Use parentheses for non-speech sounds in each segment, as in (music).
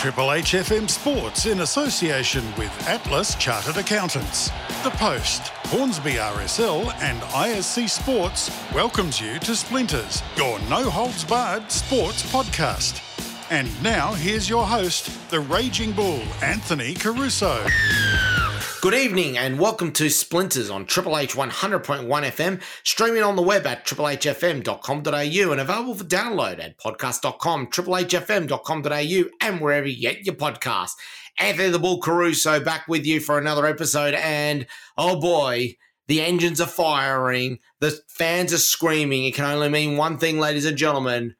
Triple HFM Sports in association with Atlas Chartered Accountants. The Post, Hornsby RSL, and ISC Sports welcomes you to Splinters, your no holds barred sports podcast. And now here's your host, the Raging Bull, Anthony Caruso. Good evening and welcome to Splinters on Triple H 100.1 FM, streaming on the web at triplehfm.com.au and available for download at podcast.com, triplehfm.com.au, and wherever you get your podcast. Anthony the Bull Caruso back with you for another episode, and oh boy, the engines are firing, the fans are screaming. It can only mean one thing, ladies and gentlemen.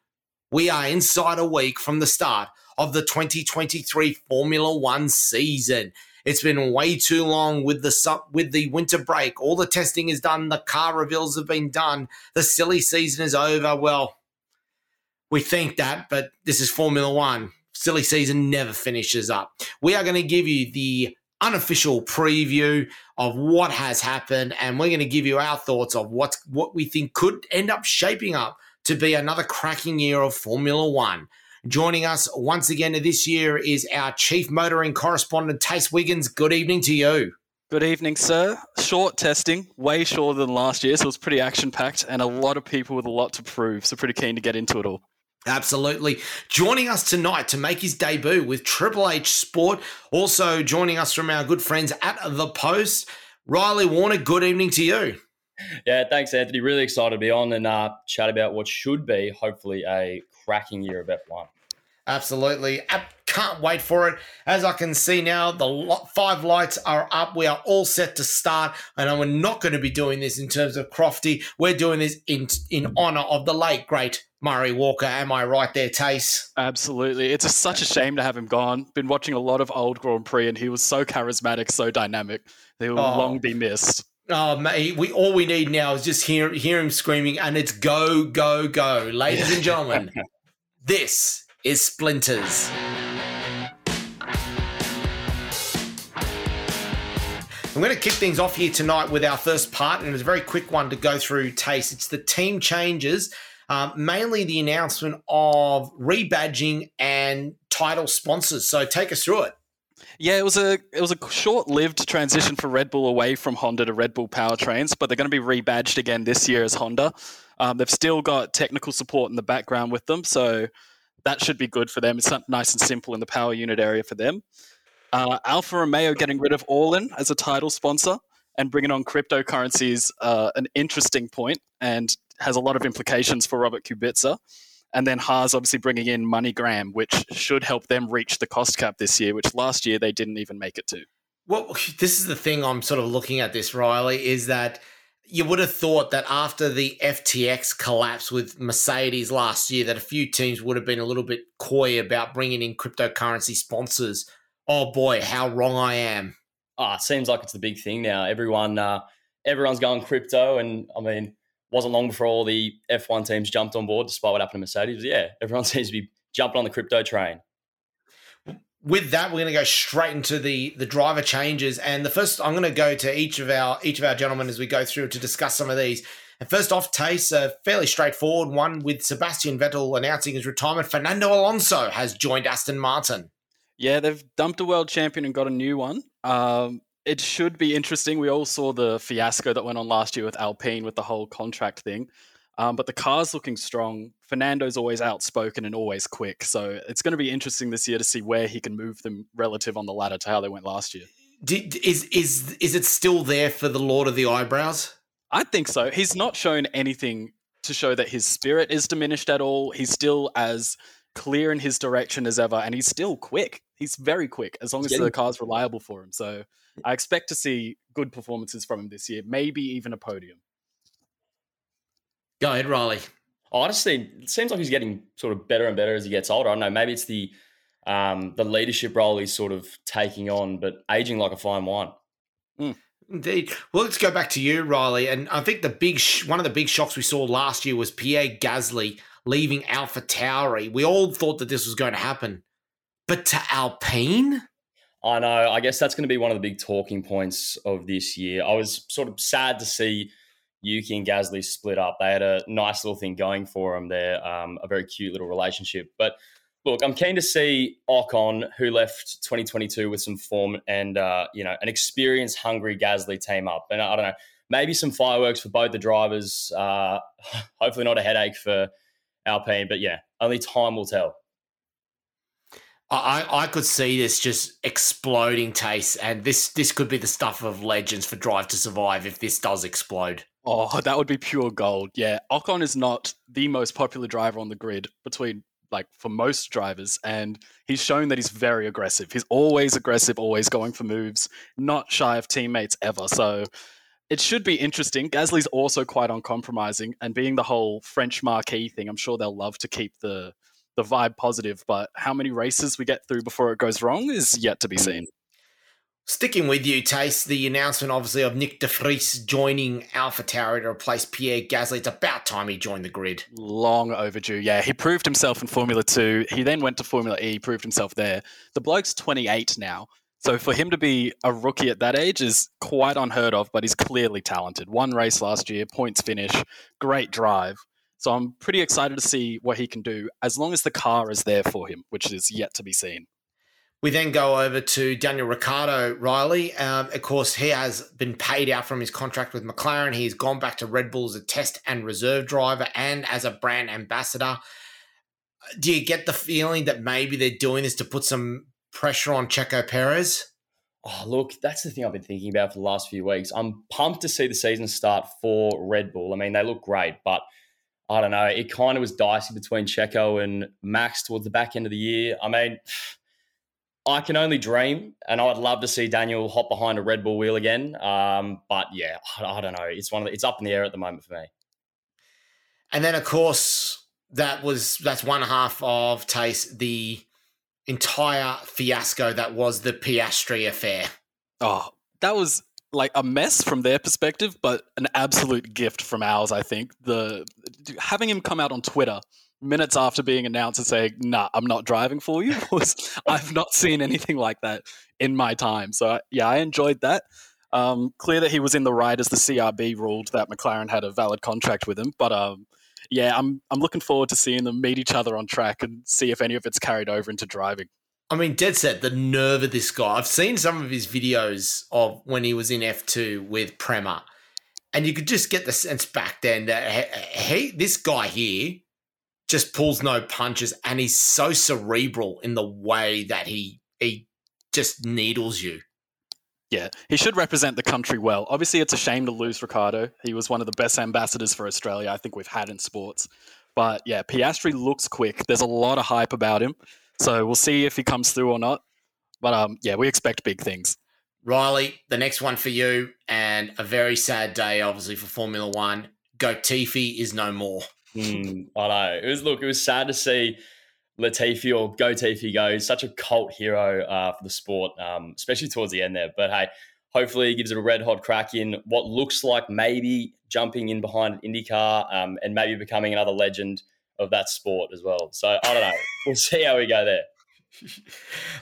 We are inside a week from the start of the 2023 Formula One season. It's been way too long with the with the winter break. All the testing is done. The car reveals have been done. The silly season is over. Well, we think that, but this is Formula One. Silly season never finishes up. We are going to give you the unofficial preview of what has happened, and we're going to give you our thoughts of what what we think could end up shaping up to be another cracking year of Formula One. Joining us once again this year is our chief motoring correspondent, Tace Wiggins. Good evening to you. Good evening, sir. Short testing, way shorter than last year, so it's pretty action packed and a lot of people with a lot to prove. So, pretty keen to get into it all. Absolutely. Joining us tonight to make his debut with Triple H Sport. Also joining us from our good friends at The Post, Riley Warner. Good evening to you. Yeah, thanks, Anthony. Really excited to be on and uh, chat about what should be, hopefully, a cracking year of F1. Absolutely. I can't wait for it. As I can see now, the five lights are up. We are all set to start. And we're not going to be doing this in terms of Crofty. We're doing this in, in honor of the late, great Murray Walker. Am I right there, Tace? Absolutely. It's a, such a shame to have him gone. Been watching a lot of old Grand Prix, and he was so charismatic, so dynamic. He will oh. long be missed. Oh, mate, we all we need now is just hear hear him screaming, and it's go, go, go, ladies and gentlemen. (laughs) this is Splinters. I'm going to kick things off here tonight with our first part, and it's a very quick one to go through. Tace. It's the team changes, um, mainly the announcement of rebadging and title sponsors. So take us through it. Yeah, it was a it was a short-lived transition for Red Bull away from Honda to Red Bull powertrains, but they're going to be rebadged again this year as Honda. Um, they've still got technical support in the background with them, so that should be good for them. It's nice and simple in the power unit area for them. Uh, Alfa Romeo getting rid of Orlen as a title sponsor and bringing on cryptocurrency is uh, an interesting point and has a lot of implications for Robert Kubica. And then Haas obviously bringing in MoneyGram, which should help them reach the cost cap this year, which last year they didn't even make it to. Well, (laughs) this is the thing I'm sort of looking at this, Riley, is that you would have thought that after the FTX collapse with Mercedes last year, that a few teams would have been a little bit coy about bringing in cryptocurrency sponsors. Oh boy, how wrong I am! Ah, oh, seems like it's the big thing now. Everyone, uh, everyone's going crypto, and I mean, wasn't long before all the F1 teams jumped on board, despite what happened to Mercedes. Yeah, everyone (laughs) seems to be jumping on the crypto train. With that, we're going to go straight into the the driver changes, and the first I'm going to go to each of our each of our gentlemen as we go through to discuss some of these. And first off, Tace, a fairly straightforward one with Sebastian Vettel announcing his retirement. Fernando Alonso has joined Aston Martin. Yeah, they've dumped a world champion and got a new one. Um, it should be interesting. We all saw the fiasco that went on last year with Alpine with the whole contract thing. Um, but the car's looking strong. Fernando's always outspoken and always quick. So it's going to be interesting this year to see where he can move them relative on the ladder to how they went last year. Did, is is is it still there for the Lord of the Eyebrows? I think so. He's not shown anything to show that his spirit is diminished at all. He's still as clear in his direction as ever, and he's still quick. He's very quick as long as the car's reliable for him. So I expect to see good performances from him this year, maybe even a podium. Go ahead, Riley. Honestly, it seems like he's getting sort of better and better as he gets older. I don't know. Maybe it's the um, the leadership role he's sort of taking on, but aging like a fine wine. Mm. Indeed. Well, let's go back to you, Riley. And I think the big sh- one of the big shocks we saw last year was Pierre Gasly leaving Alpha Tauri. We all thought that this was going to happen, but to Alpine. I know. I guess that's going to be one of the big talking points of this year. I was sort of sad to see Yuki and Gasly split up. They had a nice little thing going for them there, um, a very cute little relationship. But look, I'm keen to see Ocon, who left 2022 with some form and uh, you know an experienced, hungry Gasly team up. And I don't know, maybe some fireworks for both the drivers. Uh, (laughs) hopefully, not a headache for Alpine, but yeah, only time will tell. I, I could see this just exploding Tace, and this this could be the stuff of legends for Drive to Survive if this does explode. Oh, that would be pure gold. Yeah, Ocon is not the most popular driver on the grid between like for most drivers, and he's shown that he's very aggressive. He's always aggressive, always going for moves, not shy of teammates ever. So it should be interesting. Gasly's also quite uncompromising, and being the whole French marquee thing, I'm sure they'll love to keep the the vibe positive. But how many races we get through before it goes wrong is yet to be seen. Sticking with you, Tace, the announcement obviously of Nick De Vries joining Alpha Tauri to replace Pierre Gasly. It's about time he joined the grid. Long overdue. Yeah, he proved himself in Formula 2. He then went to Formula E, proved himself there. The bloke's 28 now. So for him to be a rookie at that age is quite unheard of, but he's clearly talented. One race last year, points finish, great drive. So I'm pretty excited to see what he can do as long as the car is there for him, which is yet to be seen. We then go over to Daniel Ricciardo Riley. Um, of course, he has been paid out from his contract with McLaren. He's gone back to Red Bull as a test and reserve driver and as a brand ambassador. Do you get the feeling that maybe they're doing this to put some pressure on Checo Perez? Oh, look, that's the thing I've been thinking about for the last few weeks. I'm pumped to see the season start for Red Bull. I mean, they look great, but I don't know. It kind of was dicey between Checo and Max towards the back end of the year. I mean, (sighs) I can only dream, and I'd love to see Daniel hop behind a Red Bull wheel again. Um, but yeah, I, I don't know. It's one of the, it's up in the air at the moment for me. And then, of course, that was that's one half of Tace the entire fiasco that was the Piastri affair. Oh, that was like a mess from their perspective, but an absolute gift from ours. I think the having him come out on Twitter minutes after being announced and saying, "Nah, I'm not driving for you," (laughs) was I've not seen anything like that in my time. So yeah, I enjoyed that. Um, clear that he was in the right as the CRB ruled that McLaren had a valid contract with him, but um, yeah, I'm I'm looking forward to seeing them meet each other on track and see if any of it's carried over into driving. I mean, dead set, the nerve of this guy. I've seen some of his videos of when he was in F2 with Prema, and you could just get the sense back then that he, this guy here just pulls no punches and he's so cerebral in the way that he he just needles you. Yeah, he should represent the country well. Obviously, it's a shame to lose Ricciardo. He was one of the best ambassadors for Australia I think we've had in sports. But yeah, Piastri looks quick. There's a lot of hype about him. So we'll see if he comes through or not. But um, yeah, we expect big things. Riley, the next one for you, and a very sad day, obviously, for Formula One. Latifi is no more. Mm, I know. It was look. It was sad to see Latifi or Goatifi go. He's such a cult hero uh, for the sport, um, especially towards the end there. But hey, hopefully he gives it a red hot crack in what looks like maybe jumping in behind an IndyCar um, and maybe becoming another legend of that sport as well. So I don't know. (laughs) we'll see how we go there.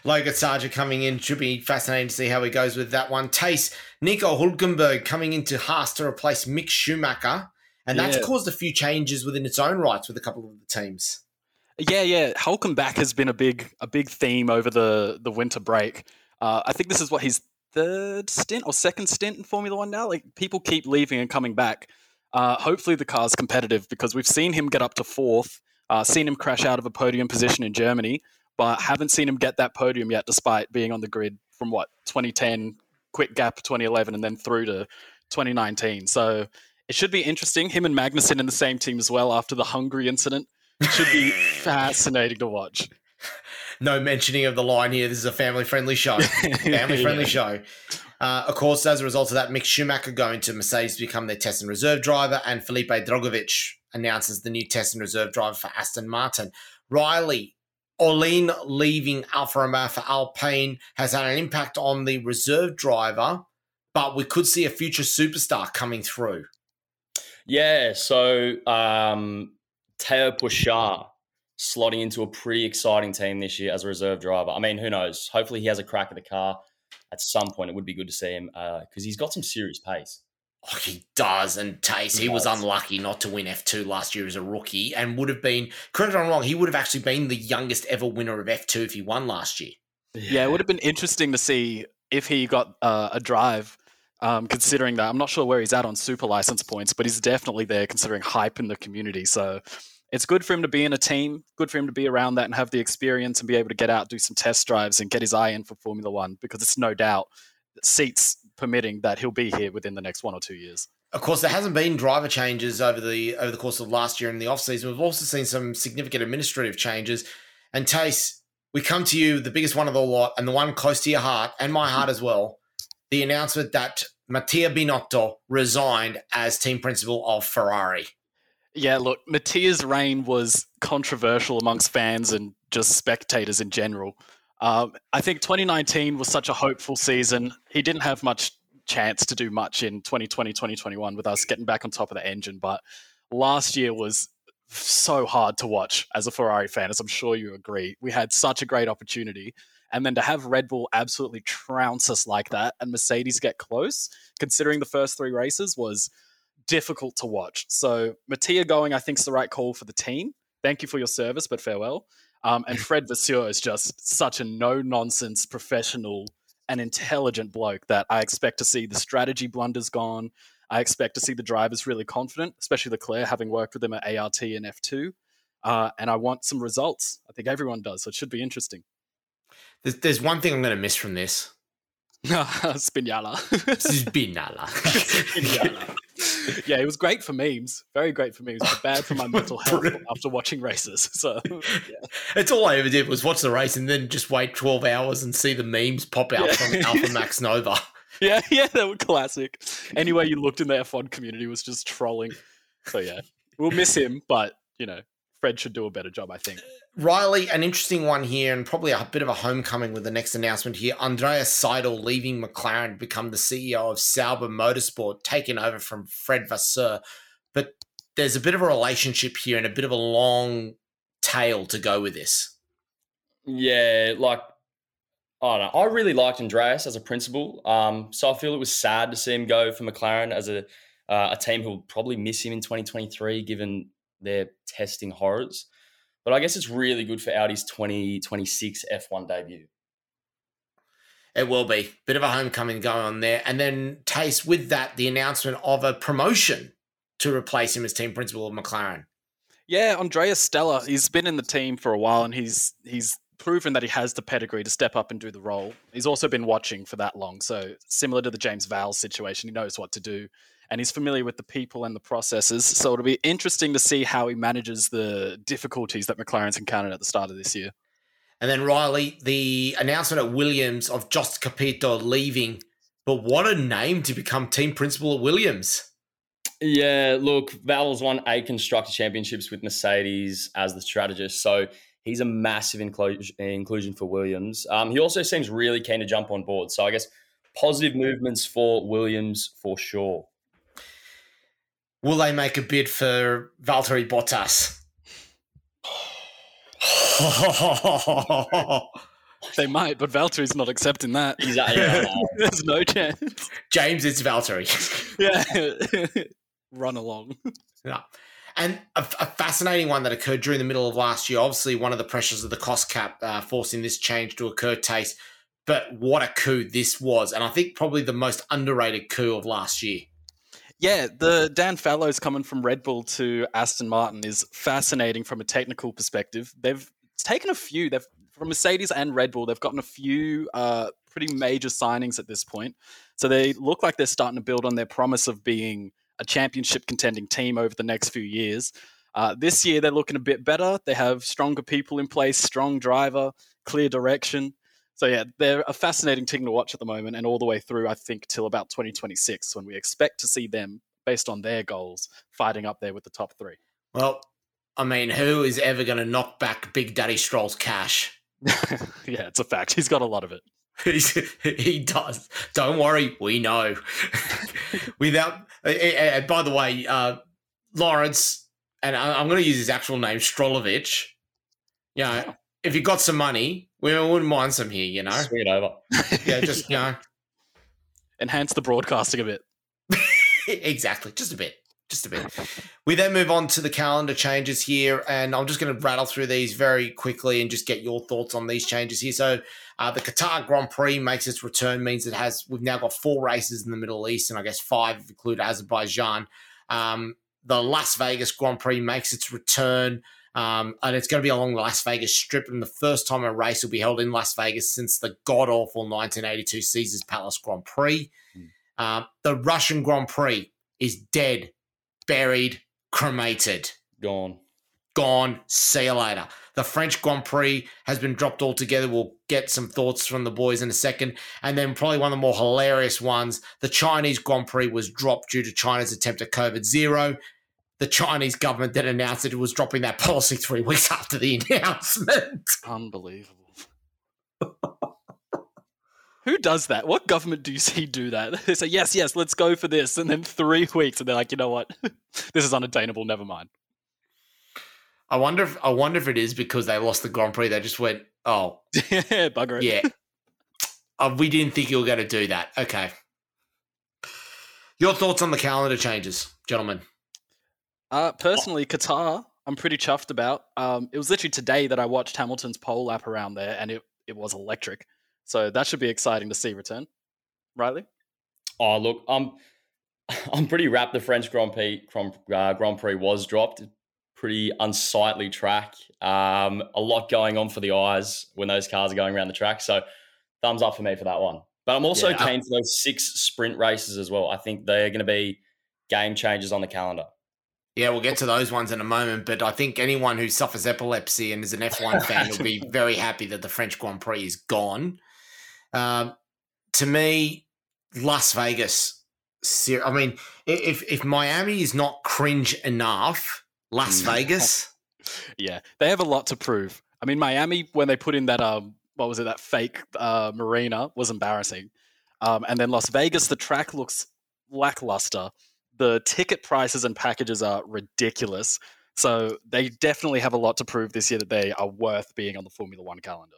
Logan Sargeant coming in should be fascinating to see how he goes with that one. Tace Nico Hulkenberg coming into Haas to replace Mick Schumacher, and that's yeah. caused a few changes within its own rights with a couple of the teams. Yeah, yeah. Hulkenback has been a big a big theme over the the winter break. Uh, I think this is what his third stint or second stint in Formula One now. Like people keep leaving and coming back. Uh, hopefully the car's competitive because we've seen him get up to fourth, uh, seen him crash out of a podium position in Germany, but haven't seen him get that podium yet, despite being on the grid from what 2010, quick gap 2011, and then through to 2019. So it should be interesting. Him and Magnussen in the same team as well after the Hungary incident. It should be (laughs) fascinating to watch. No mentioning of the line here. This is a family friendly show. Family friendly (laughs) yeah. show. Uh, of course, as a result of that, Mick Schumacher going to Mercedes to become their test and reserve driver, and Felipe Drugovich announces the new test and reserve driver for Aston Martin. Riley, Orlen leaving Alfa Romeo for Alpine has had an impact on the reserve driver, but we could see a future superstar coming through. Yeah, so um, Théo Pourchaire slotting into a pretty exciting team this year as a reserve driver. I mean, who knows? Hopefully, he has a crack at the car at some point. It would be good to see him because uh, he's got some serious pace. Oh, he does. And Tace, he, He was unlucky not to win F2 last year as a rookie and would have been, correct or wrong, he would have actually been the youngest ever winner of F2 if he won last year. Yeah, it would have been interesting to see if he got uh, a drive. Um, considering that, I'm not sure where he's at on super license points, but he's definitely there considering hype in the community. So it's good for him to be in a team, good for him to be around that and have the experience and be able to get out, do some test drives, and get his eye in for Formula One because it's no doubt, seats permitting, that he'll be here within the next one or two years. Of course, there hasn't been driver changes over the over the course of last year in the offseason. We've also seen some significant administrative changes. And Tace, we come to you, the biggest one of the lot, and the one close to your heart and my heart as well. The announcement that Mattia Binotto resigned as team principal of Ferrari. Yeah, look, Mattia's reign was controversial amongst fans and just spectators in general. Um, I think 2019 was such a hopeful season. He didn't have much chance to do much in 2020, 2021 with us getting back on top of the engine. But last year was so hard to watch as a Ferrari fan, as I'm sure you agree. We had such a great opportunity. And then to have Red Bull absolutely trounce us like that and Mercedes get close, considering the first three races, was difficult to watch. So Mattia going, I think, is the right call for the team. Thank you for your service, but farewell. Um, and Fred (laughs) Vasseur is just such a no nonsense professional and intelligent bloke that I expect to see the strategy blunders gone. I expect to see the drivers really confident, especially Leclerc, having worked with them at ART and F2. Uh, and I want some results. I think everyone does, so it should be interesting. There's, there's one thing I'm going to miss from this. (laughs) Spinala. This is Binala. (laughs) yeah, it was great for memes. Very great for memes, but bad for my (laughs) mental health after watching races. (laughs) So It's all I ever did was watch the race and then just wait 12 hours and see the memes pop out Yeah. from Alpha Max Nova. yeah, yeah, they were classic. Anyway, you looked in the F1 community was just trolling. So yeah, we'll miss him, but you know, Fred should do a better job, I think. Riley, an interesting one here, and probably a bit of a homecoming with the next announcement here. Andreas Seidl leaving McLaren to become the CEO of Sauber Motorsport, taking over from Fred Vasseur. But there's a bit of a relationship here and a bit of a long tail to go with this. Yeah, like I don't know. I really liked Andreas as a principal. Um, so I feel it was sad to see him go for McLaren as a uh, a team who'll probably miss him in 2023, given their testing horrors. But I guess it's really good for Audi's 2026 F1 debut. It will be. Bit of a homecoming going on there. And then, Tace, with that, the announcement of a promotion to replace him as team principal of McLaren. Yeah, Andreas Stella, he's been in the team for a while and he's he's proven that he has the pedigree to step up and do the role. He's also been watching for that long, so similar to the James Vowles situation, he knows what to do and he's familiar with the people and the processes. So it'll be interesting to see how he manages the difficulties that McLaren's encountered at the start of this year. And then, Riley, the announcement at Williams of Just Capito leaving. But what a name to become team principal at Williams. Yeah, look, Vowles won eight constructor championships with Mercedes as the strategist, so he's a massive inclusion, inclusion for Williams. Um, he also seems really keen to jump on board, so I guess positive movements for Williams for sure. Will they make a bid for Valtteri Bottas? (laughs) They might, but Valtteri's not accepting that. He's at, yeah, (laughs) There's no chance. James, it's Valtteri. (laughs) Yeah. Run along. Yeah. And a, a fascinating one that occurred during the middle of last year. Obviously, one of the pressures of the cost cap uh, forcing this change to occur, Tace. But what a coup this was. And I think probably the most underrated coup of last year. Yeah, the Dan Fallows coming from Red Bull to Aston Martin is fascinating from a technical perspective. They've taken a few. They've from Mercedes and Red Bull. They've gotten a few uh, pretty major signings at this point. So they look like they're starting to build on their promise of being a championship contending team over the next few years. Uh, this year they're looking a bit better. They have stronger people in place, strong driver, clear direction. So yeah, they're a fascinating team to watch at the moment, and all the way through, I think, till about 2026, when we expect to see them, based on their goals, fighting up there with the top three. Well, I mean, who is ever going to knock back Big Daddy Stroll's cash? (laughs) yeah, it's a fact. He's got a lot of it. (laughs) He does. Don't worry, we know. (laughs) Without, and by the way, uh, Lawrence, and I- I'm going to use his actual name, Strolovich. You know, if you got some money, we wouldn't mind some here. You know, Swing it over. yeah, just you know, (laughs) Enhance the broadcasting a bit. exactly, just a bit. Just a bit. We then move on to the calendar changes here, and I'm just going to rattle through these very quickly and just get your thoughts on these changes here. So, uh, the Qatar Grand Prix makes its return, means it has we've now got four races in the Middle East, and I guess five if include Azerbaijan. Um, the Las Vegas Grand Prix makes its return. Um, and it's going to be along the Las Vegas Strip, and the first time a race will be held in Las Vegas since the god awful 1982 Caesars Palace Grand Prix. Mm. Uh, the Russian Grand Prix is dead, buried, cremated. Gone. Gone. See you later. The French Grand Prix has been dropped altogether. We'll get some thoughts from the boys in a second. And then, probably one of the more hilarious ones the Chinese Grand Prix was dropped due to China's attempt at COVID zero the Chinese government then announced that it was dropping that policy three weeks (laughs) after the announcement. Unbelievable. (laughs) Who does that? What government do you see do that? (laughs) They say, yes, yes, let's go for this. And then three (laughs) weeks, and they're like, you know what? (laughs) this is unattainable. Never mind. I wonder if I wonder if it is because they lost the Grand Prix. They just went, oh, yeah, bugger it. Yeah, uh, we didn't think you were going to do that. Okay. Your thoughts on the calendar changes, gentlemen? Uh, personally, Qatar, I'm pretty chuffed about. Um, it was literally today that I watched Hamilton's pole lap around there, and it, it was electric. So that should be exciting to see return. Riley? Oh, look, I'm (laughs) I'm pretty wrapped. The French Grand Prix Grand, uh, Grand Prix was dropped. Pretty unsightly track. Um, a lot going on for the eyes when those cars are going around the track. So thumbs up for me for that one. But I'm also yeah. keen for those six sprint races as well. I think they're going to be game changers on the calendar. Yeah, we'll get to those ones in a moment. But I think anyone who suffers epilepsy and is an F1 fan will be (laughs) very happy that the French Grand Prix is gone. Um, to me, Las Vegas. I mean, if if Miami is not cringe enough, Las mm. Vegas. (laughs) yeah, they have a lot to prove. I mean, Miami when they put in that um, what was it, that fake uh, marina was embarrassing, um, and then Las Vegas, the track looks lackluster the ticket prices and packages are ridiculous. So they definitely have a lot to prove this year that they are worth being on the Formula One calendar.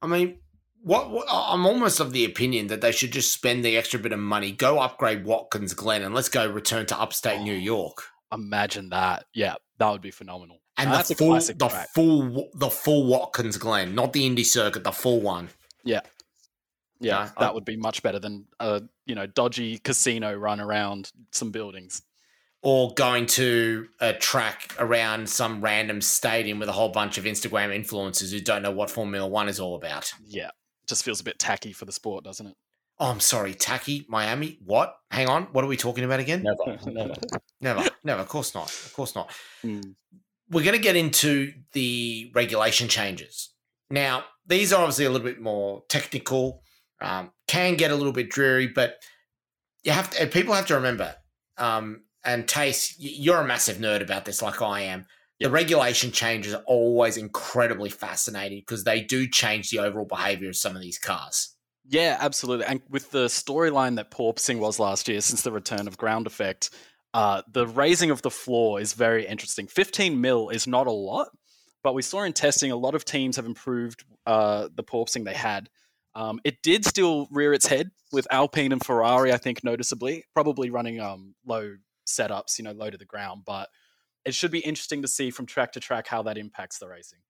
I mean, what, what, I'm almost of the opinion that they should just spend the extra bit of money, go upgrade Watkins Glen, and let's go return to upstate oh, New York. Imagine that. Yeah, that would be phenomenal. And the full, the track. full, the full Watkins Glen, not the Indy Circuit, the full one. Yeah, yeah, that would be much better than a you know dodgy casino run around some buildings. Or going to a track around some random stadium with a whole bunch of Instagram influencers who don't know what Formula One is all about. Yeah, just feels a bit tacky for the sport, doesn't it? Oh, I'm sorry, tacky Miami. What? Hang on, what are we talking about again? Never, (laughs) never, never, never. Of course not. Of course not. Mm. We're going to get into the regulation changes now. These are obviously a little bit more technical um, can get a little bit dreary, but you have to. People have to remember. Um, and Tace, you're a massive nerd about this, like I am. The regulation changes are always incredibly fascinating because they do change the overall behavior of some of these cars. Yeah, absolutely. And with the storyline that porpoising was last year, since the return of ground effect, uh, the raising of the floor is very interesting. 15 mil is not a lot, but we saw in testing a lot of teams have improved uh, the porpoising they had. Um, it did still rear its head with Alpine and Ferrari, I think, noticeably, probably running um, low setups, you know, low to the ground. But it should be interesting to see from track to track how that impacts the racing.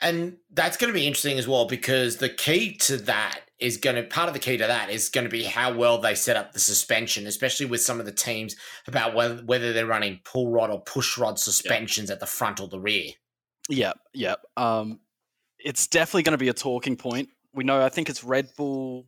And that's going to be interesting as well because the key to that is going to part of the key to that is going to be how well they set up the suspension, especially with some of the teams about whether whether they're running pull rod or push rod suspensions at the front or the rear. Yeah, yeah. Um, it's definitely going to be a talking point we know I think it's Red Bull.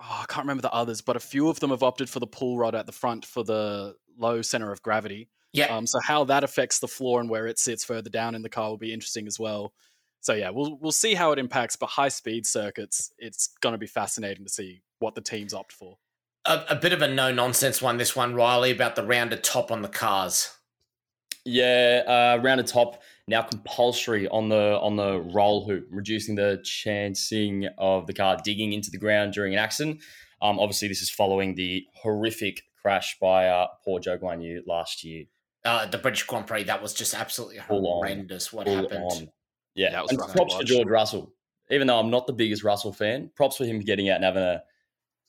Oh, I can't remember the others, but a few of them have opted for the pull rod at the front for the low center of gravity. Yeah. Um, so how that affects the floor and where it sits further down in the car will be interesting as well. So yeah, we'll we'll see how it impacts. But high speed circuits, it's going to be fascinating to see what the teams opt for. A, a bit of a no nonsense one. This one, Riley, about the rounded top on the cars. Yeah, uh, rounded top now compulsory on the on the roll hoop, reducing the chancing of the car digging into the ground during an accident. Um, obviously, this is following the horrific crash by uh, poor Zhou Guanyu last year. Uh, the British Grand Prix, that was just absolutely horrendous. What happened? On. Yeah, that was and props to George Russell. Even though I'm not the biggest Russell fan, props for him getting out and having a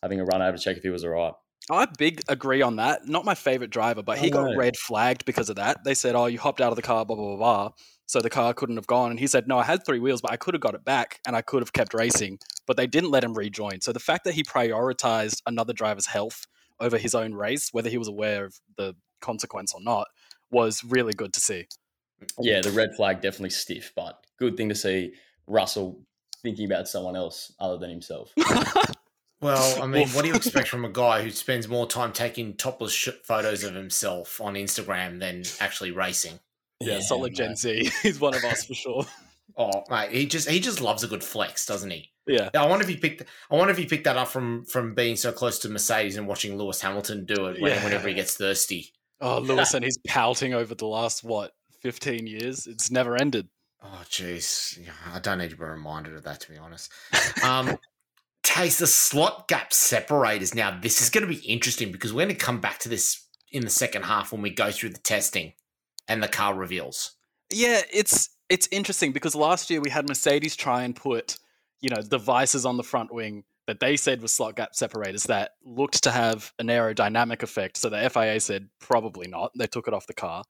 having a run over to check if he was all right. I big agree on that. Not my favorite driver, but he got no. red flagged because of that. They said, "Oh, you hopped out of the car, blah blah blah." blah. So the car couldn't have gone, and he said, "No, I had three wheels, but I could have got it back, and I could have kept racing." But they didn't let him rejoin. So the fact that he prioritized another driver's health over his own race, whether he was aware of the consequence or not, was really good to see. Yeah, the red flag definitely stiff, but good thing to see Russell thinking about someone else other than himself. (laughs) Well, I mean, what do you expect from a guy who spends more time taking topless sh- photos of himself on Instagram than actually racing? Yeah, Yeah, solid Gen mate. Z. (laughs) He's one of us for sure. Oh, mate, he just he just loves a good flex, doesn't he? Yeah. I wonder if he picked. I wonder if he picked that up from from being so close to Mercedes and watching Lewis Hamilton do it when, Yeah. whenever he gets thirsty. Oh, (laughs) Lewis, and he's pouting over the last what fifteen years. It's never ended. Oh, jeez, I don't need to be reminded of that to be honest. (laughs) Um, Tace the slot gap separators. Now, this is going to be interesting because we're going to come back to this in the second half when we go through the testing and the car reveals. Yeah, it's it's interesting because last year we had Mercedes try and put, you know, devices on the front wing that they said were slot gap separators that looked to have an aerodynamic effect. So the FIA said probably not. They took it off the car.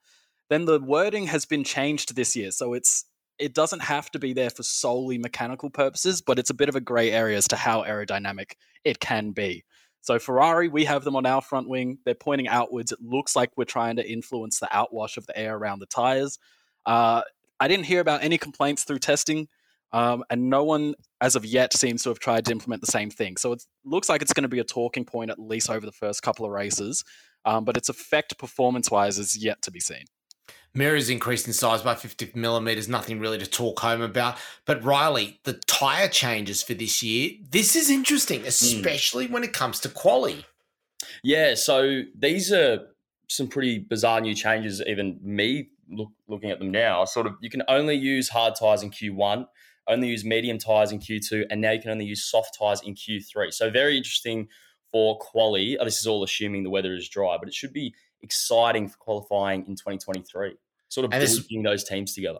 Then the wording has been changed this year, so it's it doesn't have to be there for solely mechanical purposes, but it's a bit of a grey area as to how aerodynamic it can be. So Ferrari, we have them on our front wing. They're pointing outwards. It looks like we're trying to influence the outwash of the air around the tires. Uh, I didn't hear about any complaints through testing, um, and no one as of yet seems to have tried to implement the same thing. So it looks like it's going to be a talking point at least over the first couple of races, um, but its effect performance-wise is yet to be seen. Mirrors increased in size by 50 millimeters, nothing really to talk home about. But Riley, the tyre changes for this year, this is interesting, especially when it comes to quali. Yeah, so these are some pretty bizarre new changes. Even me look, looking at them now, sort of you can only use hard tires in Q1, only use medium tires in Q2, and now you can only use soft tires in Q3. So very interesting for quali. Uh, This is all assuming the weather is dry, but it should be exciting for qualifying in 2023. Sort of bringing those teams together.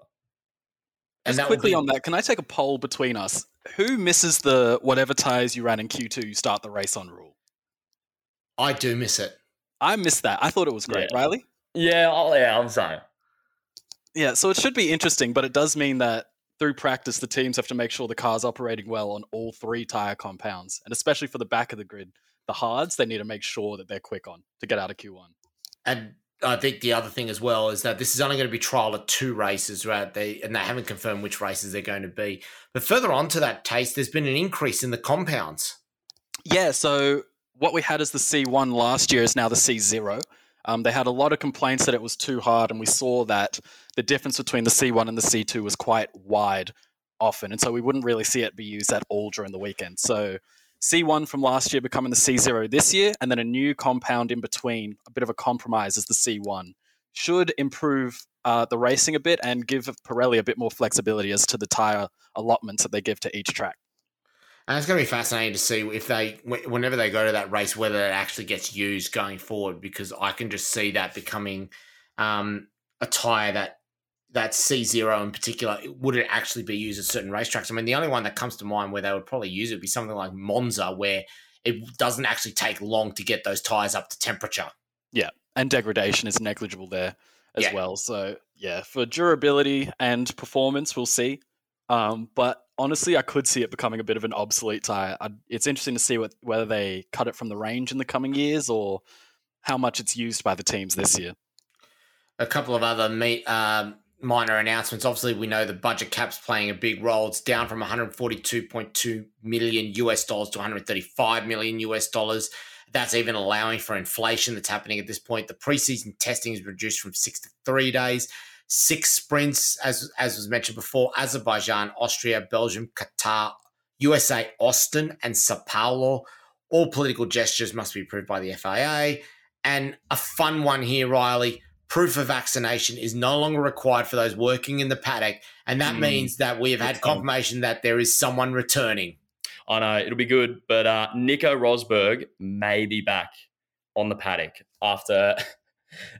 And Just that quickly be- on that, can I take a poll between us? Who misses the whatever tires you ran in Q2 you start the race on rule? I do miss it. I miss that. I thought it was great, Yeah. Riley. Yeah, oh, yeah, I'm saying. Yeah, so it should be interesting, but it does mean that through practice, the teams have to make sure the car's operating well on all three tire compounds, and especially for the back of the grid, the hards, they need to make sure that they're quick on to get out of Q1. And I think the other thing as well is that this is only going to be trial at two races, right? They and they haven't confirmed which races they're going to be. But further on to that Tace, there's been an increase in the compounds. Yeah, so what we had as the C1 last year is now the C0. Um, they had a lot of complaints that it was too hard, and we saw that the difference between the C1 and the C2 was quite wide often, and so we wouldn't really see it be used at all during the weekend. So C1 from last year becoming the C0 this year, and then a new compound in between, a bit of a compromise as the C1, should improve uh, the racing a bit and give Pirelli a bit more flexibility as to the tire allotments that they give to each track. And it's going to be fascinating to see if they, whenever they go to that race, whether it actually gets used going forward, because I can just see that becoming um, a tire that that C zero in particular would it actually be used at certain racetracks? I mean, the only one that comes to mind where they would probably use it would be something like Monza, where it doesn't actually take long to get those tires up to temperature. Yeah, and degradation is negligible there as Yeah. well. So yeah, for durability and performance, we'll see. Um, but honestly, I could see it becoming a bit of an obsolete tire. i it's interesting to see what, whether they cut it from the range in the coming years or how much it's used by the teams this year. a couple of other me, um, minor announcements. Obviously, we know the budget cap's playing a big role. It's down from 142.2 million US dollars to 135 million US dollars. That's even allowing for inflation that's happening at this point. The preseason testing is reduced from six to three days. Six sprints, as as was mentioned before, Azerbaijan, Austria, Belgium, Qatar, USA, Austin, and Sao Paulo. All political gestures must be approved by the FIA. And a fun one here, Riley proof of vaccination is no longer required for those working in the paddock. And that Mm. means that we have had confirmation that there is someone returning. I know it'll be good, but uh, Nico Rosberg may be back on the paddock after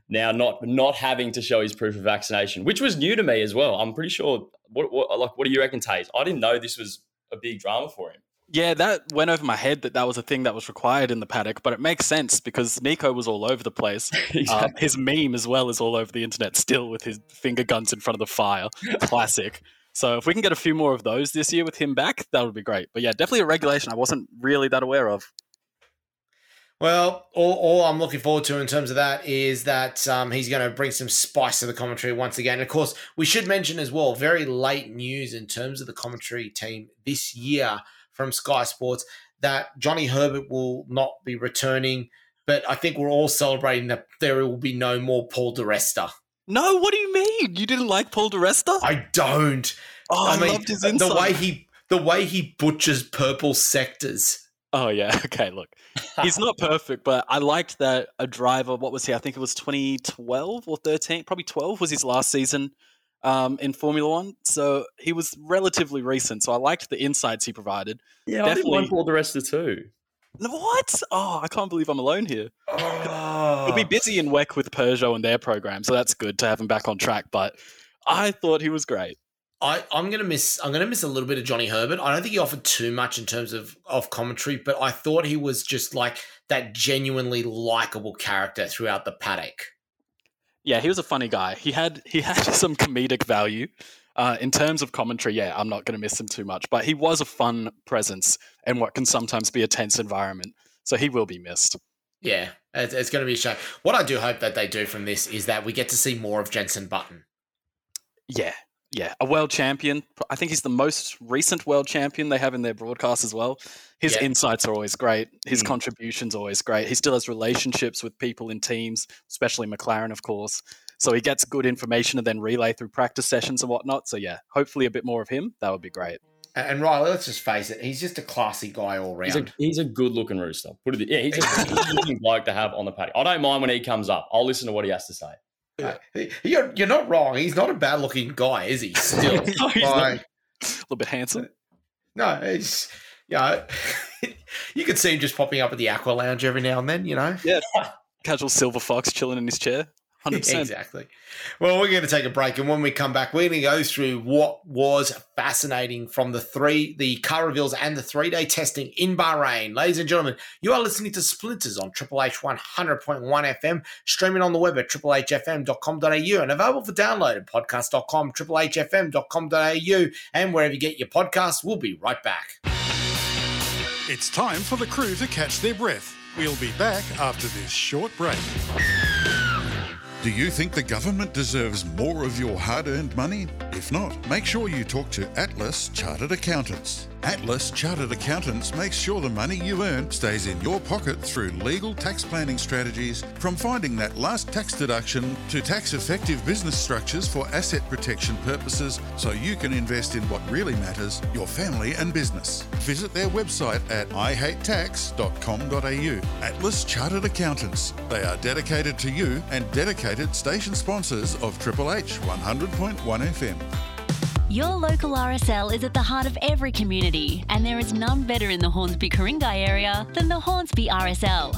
now not not having to show his proof of vaccination, which was new to me as well. I'm pretty sure. What, what like what do you reckon, Tace? I didn't know this was a big drama for him. Yeah, that went over my head that that was a thing that was required in the paddock, but it makes sense because Nico was all over the place. (laughs) exactly. Um, his meme as well is all over the internet still with his finger guns in front of the fire. (laughs) Classic. So if we can get a few more of those this year with him back, that would be great. But yeah, definitely a regulation I wasn't really that aware of. Well, all, all I'm looking forward to in terms of that is that um, he's going to bring some spice to the commentary once again. And of course, we should mention as well, very late news in terms of the commentary team this year from Sky Sports that Johnny Herbert will not be returning. But I think we're all celebrating that there will be no more Paul DiResta. No, what do you mean? You didn't like Paul DiResta? I don't. oh, I, mean, loved his the way he the way he butchers purple sectors. Oh yeah, (laughs) okay. Look, he's not (laughs) perfect, but I liked that a driver. What was he? I think it was 2012 or 13, probably 12 was his last season um, in Formula One. So he was relatively recent. So I liked the insights he provided. yeah, I didn't for the rest of. No, What? Oh, I can't believe I'm alone here. Oh. He'll be busy in WEC with Peugeot and their program, so that's good to have him back on track. But I thought he was great. I, I'm gonna miss I'm gonna miss a little bit of Johnny Herbert. I don't think he offered too much in terms of, of commentary, but I thought he was just like that genuinely likable character throughout the paddock. Yeah, he was a funny guy. He had he had (laughs) some comedic value. Uh, in terms of commentary, yeah, I'm not going to miss him too much, but he was a fun presence in what can sometimes be a tense environment. So he will be missed. Yeah, it's, it's going to be a shame. What I do hope that they do from this is that we get to see more of Jensen Button. Yeah, yeah, a world champion. I think he's the most recent world champion they have in their broadcast as well. His Yeah. insights are always great. His Mm. contributions always great. He still has relationships with people in teams, especially McLaren, of course. So he gets good information and then relay through practice sessions and whatnot. So yeah, hopefully a bit more of him. That would be great. And, and Riley, let's just face it, he's just a classy guy all He's a, round. he's a good looking rooster. Put it, yeah, he's a (laughs) good looking bloke to have on the paddock. I don't mind when he comes up. I'll listen to what he has to say. Uh, You're, you're not wrong. He's not a bad looking guy, is he? Still, (laughs) No, he's not. A little bit handsome. (laughs) no, it's you know, (laughs) you could see him just popping up at the Aqua Lounge every now and then. You know, Yeah. Casual silver fox chilling in his chair. 100%. exactly. Well, we're going to take a break, and when we come back, we're going to go through what was fascinating from the three, the car reveals, and the three-day testing in Bahrain. Ladies and gentlemen, you are listening to Splinters on Triple H 100.1 FM, streaming on the web at triplehfm.com.au, and available for download at podcast.com, triplehfm.com.au, and wherever you get your podcasts. We'll be right back. It's time for the crew to catch their breath. We'll be back after this short break. Do you think the government deserves more of your hard earned money? If not, make sure you talk to Atlas Chartered Accountants. Atlas Chartered Accountants makes sure the money you earn stays in your pocket through legal tax planning strategies, from finding that last tax deduction to tax effective business structures for asset protection purposes so you can invest in what really matters your family and business. Visit their website at ihatetax.com.au. Atlas Chartered Accountants. They are dedicated to you and dedicated station sponsors of Triple H 100.1 FM. Your local RSL is at the heart of every community, and there is none better in the Hornsby Ku-ring-gai area than the Hornsby RSL.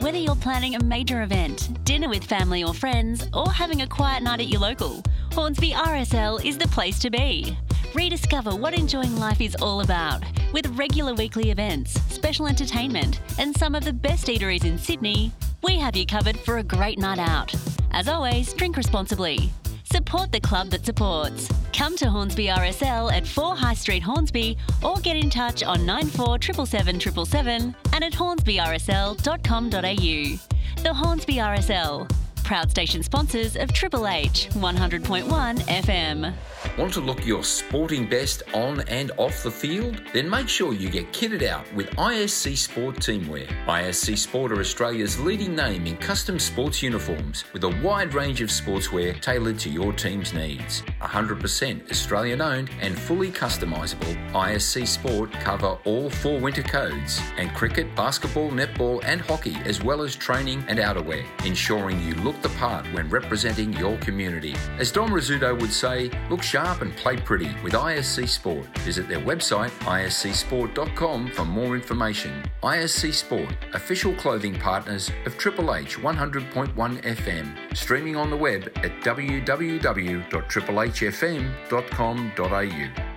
Whether you're planning a major event, dinner with family or friends, or having a quiet night at your local, Hornsby RSL is the place to be. Rediscover what enjoying life is all about with regular weekly events, special entertainment, and some of the best eateries in Sydney. We have you covered for a great night out. As always, drink responsibly. Support the club that supports. Come to Hornsby RSL at 4 High Street, Hornsby, or get in touch on 94 777 and at hornsbyrsl.com.au. The Hornsby RSL, proud station sponsors of Triple H 100.1 FM. Want to look your sporting best on and off the field? Then make sure you get kitted out with ISC Sport Teamwear. ISC Sport are Australia's leading name in custom sports uniforms with a wide range of sportswear tailored to your team's needs. 100% Australian owned and fully customisable, ISC Sport cover all four winter codes and cricket, basketball, netball, and hockey, as well as training and outerwear, ensuring you look the part when representing your community. As Dom Rizzuto would say, look sharp and play pretty with ISC Sport. Visit their website, iscsport.com, for more information. ISC Sport, official clothing partners of Triple H 100.1 FM, streaming on the web at www.triplehfm.com.au.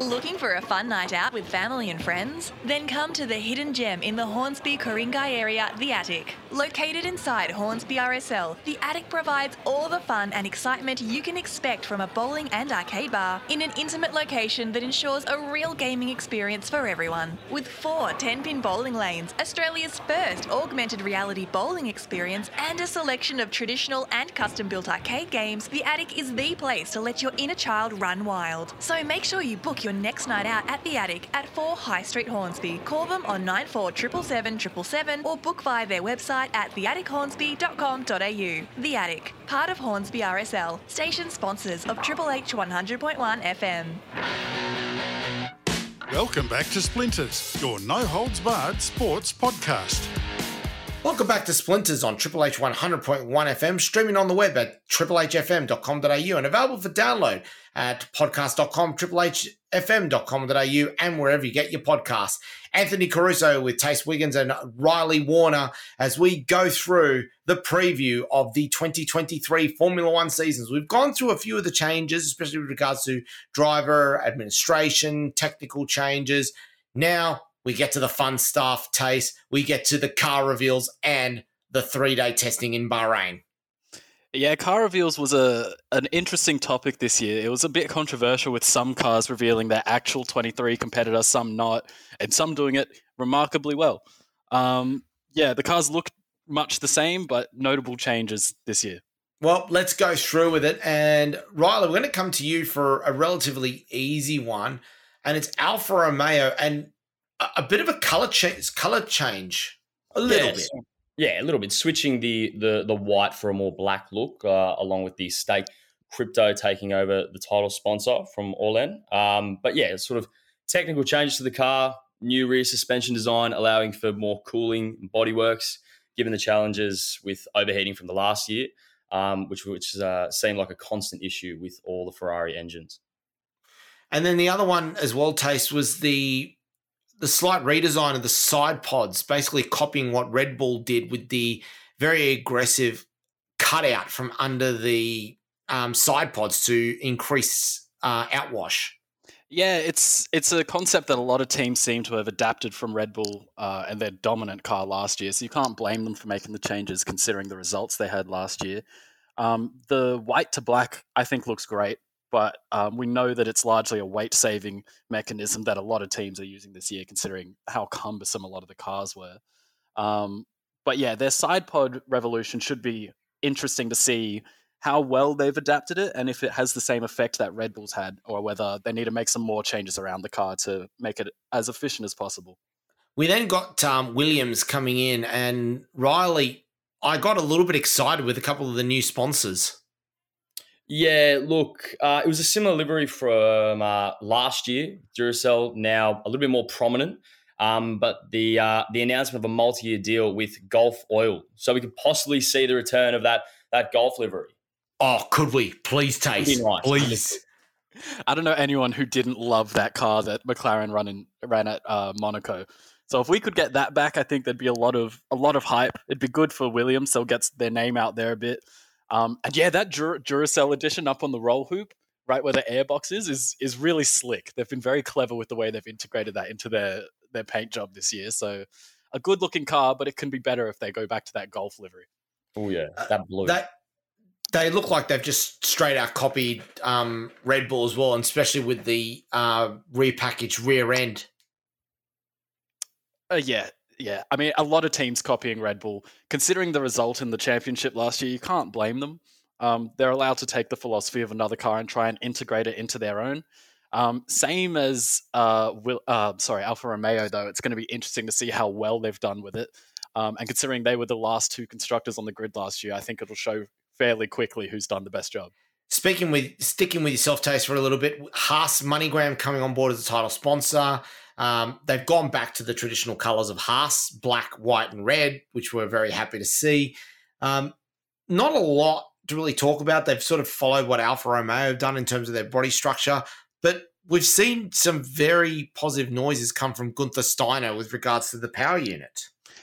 Looking for a fun night out with family and friends? Then come to the hidden gem in the Hornsby Ku-ring-gai area, The Attic. Located inside Hornsby RSL, The Attic provides all the fun and excitement you can expect from a bowling and arcade bar in an intimate location that ensures a real gaming experience for everyone. With four 10 pin bowling lanes, Australia's first augmented reality bowling experience, and a selection of traditional and custom built arcade games, The Attic is the place to let your inner child run wild. So make sure you book your next night out at The Attic at 4 High Street, Hornsby. Call them on 947777 or book via their website at theattichornsby.com.au. The Attic, part of Hornsby RSL, station sponsors of Triple H 100.1 FM. Welcome back to Splinters, your no holds barred sports podcast. Welcome back to Splinters on Triple H 100.1 FM, streaming on the web at triplehfm.com.au and available for download at podcast.com, triplehfm.com.au, and wherever you get your podcasts. Anthony Caruso with Tace Wiggins and Riley Warner as we go through the preview of the 2023 Formula One seasons. We've gone through a few of the changes, especially with regards to driver administration, technical changes. Now, we get to the fun stuff, Tace. We get to the car reveals and the three day testing in Bahrain. Yeah, car reveals was a an interesting topic this year. It was a bit controversial with some cars revealing their actual 23 competitor, some not, and some doing it remarkably well. Um, yeah, the cars look much the same, but notable changes this year. Well, let's go through with it. And Riley, we're going to come to you for a relatively easy one, and it's Alfa Romeo. And a, bit of a color change, color change, a little yes. bit. Yeah, a little bit. Switching the the the white for a more black look, uh, along with the stake crypto taking over the title sponsor from Orlen. Um, but yeah, sort of technical changes to the car, new rear suspension design, allowing for more cooling bodyworks, given the challenges with overheating from the last year, um, which which uh, seemed like a constant issue with all the Ferrari engines. And then the other one as well, Tace, was the the slight redesign of the side pods, basically copying what Red Bull did with the very aggressive cutout from under the um, side pods to increase uh, outwash. Yeah, it's it's a concept that a lot of teams seem to have adapted from Red Bull uh, and their dominant car last year. So you can't blame them for making the changes, considering the results they had last year. Um, the white to black, I think, looks great but um, we know that it's largely a weight saving mechanism that a lot of teams are using this year, considering how cumbersome a lot of the cars were. Um, but yeah, their side pod revolution should be interesting to see how well they've adapted it and if it has the same effect that Red Bull's had, or whether they need to make some more changes around the car to make it as efficient as possible. We then got um, Williams coming in, and Riley. I got a little bit excited with a couple of the new sponsors. Yeah, look, uh, it was a similar livery from uh, last year. Duracell now a little bit more prominent, um, but the uh, the announcement of a multi-year deal with Gulf Oil, so we could possibly see the return of that that Gulf livery. Oh, could we please Tace, nice. please? (laughs) I don't know anyone who didn't love that car that McLaren run in, ran at uh, Monaco. So if we could get that back, I think there'd be a lot of a lot of hype. It'd be good for Williams, so it gets their name out there a bit. Um, and yeah, that Dur- Duracell edition up on the roll hoop, right where the airbox is, is is really slick. They've been very clever with the way they've integrated that into their their paint job this year. So a good looking car, but it can be better if they go back to that Gulf livery. Oh yeah, uh, that blue. that they look like they've just straight out copied um, Red Bull as well, and especially with the uh, repackaged rear end. Uh, yeah, yeah, I mean, a lot of teams copying Red Bull. Considering the result in the championship last year, you can't blame them. Um, they're allowed to take the philosophy of another car and try and integrate it into their own. Um, same as uh, Will, uh, sorry, Alfa Romeo, though, it's going to be interesting to see how well they've done with it. Um, and considering they were the last two constructors on the grid last year, I think it'll show fairly quickly who's done the best job. Speaking with sticking with yourself, Tace, for a little bit, Haas MoneyGram coming on board as a title sponsor. Um, they've gone back to the traditional colours of Haas, black, white, and red, which we're very happy to see. Um, not a lot to really talk about. They've sort of followed what Alfa Romeo have done in terms of their body structure, but we've seen some very positive noises come from Gunther Steiner with regards to the power unit.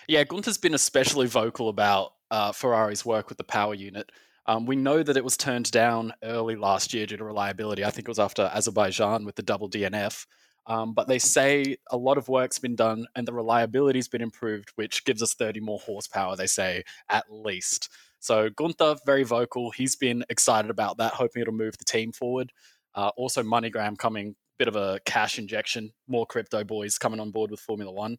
Yeah, Gunther's been especially vocal about uh, Ferrari's work with the power unit. Um, we know that it was turned down early last year due to reliability. I think it was after Azerbaijan with the double DNF. Um, but they say a lot of work's been done and the reliability's been improved, which gives us 30 more horsepower, they say, at least. So Gunther, very vocal. He's been excited about that, hoping it'll move the team forward. Uh, also, MoneyGram coming, bit of a cash injection, more crypto boys coming on board with Formula One.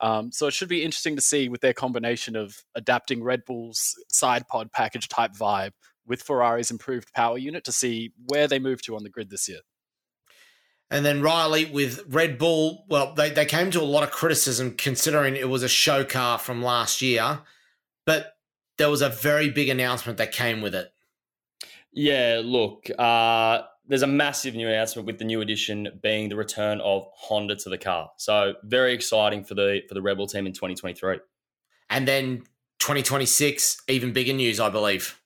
Um, so it should be interesting to see with their combination of adapting Red Bull's side pod package type vibe with Ferrari's improved power unit to see where they move to on the grid this year. And then Riley with Red Bull, well, they, they came to a lot of criticism considering it was a show car from last year, but there was a very big announcement that came with it. Yeah, look, uh, there's a massive new announcement with the new addition being the return of Honda to the car. So very exciting for the for the Red Bull team in 2023. And then 2026, even bigger news, I believe.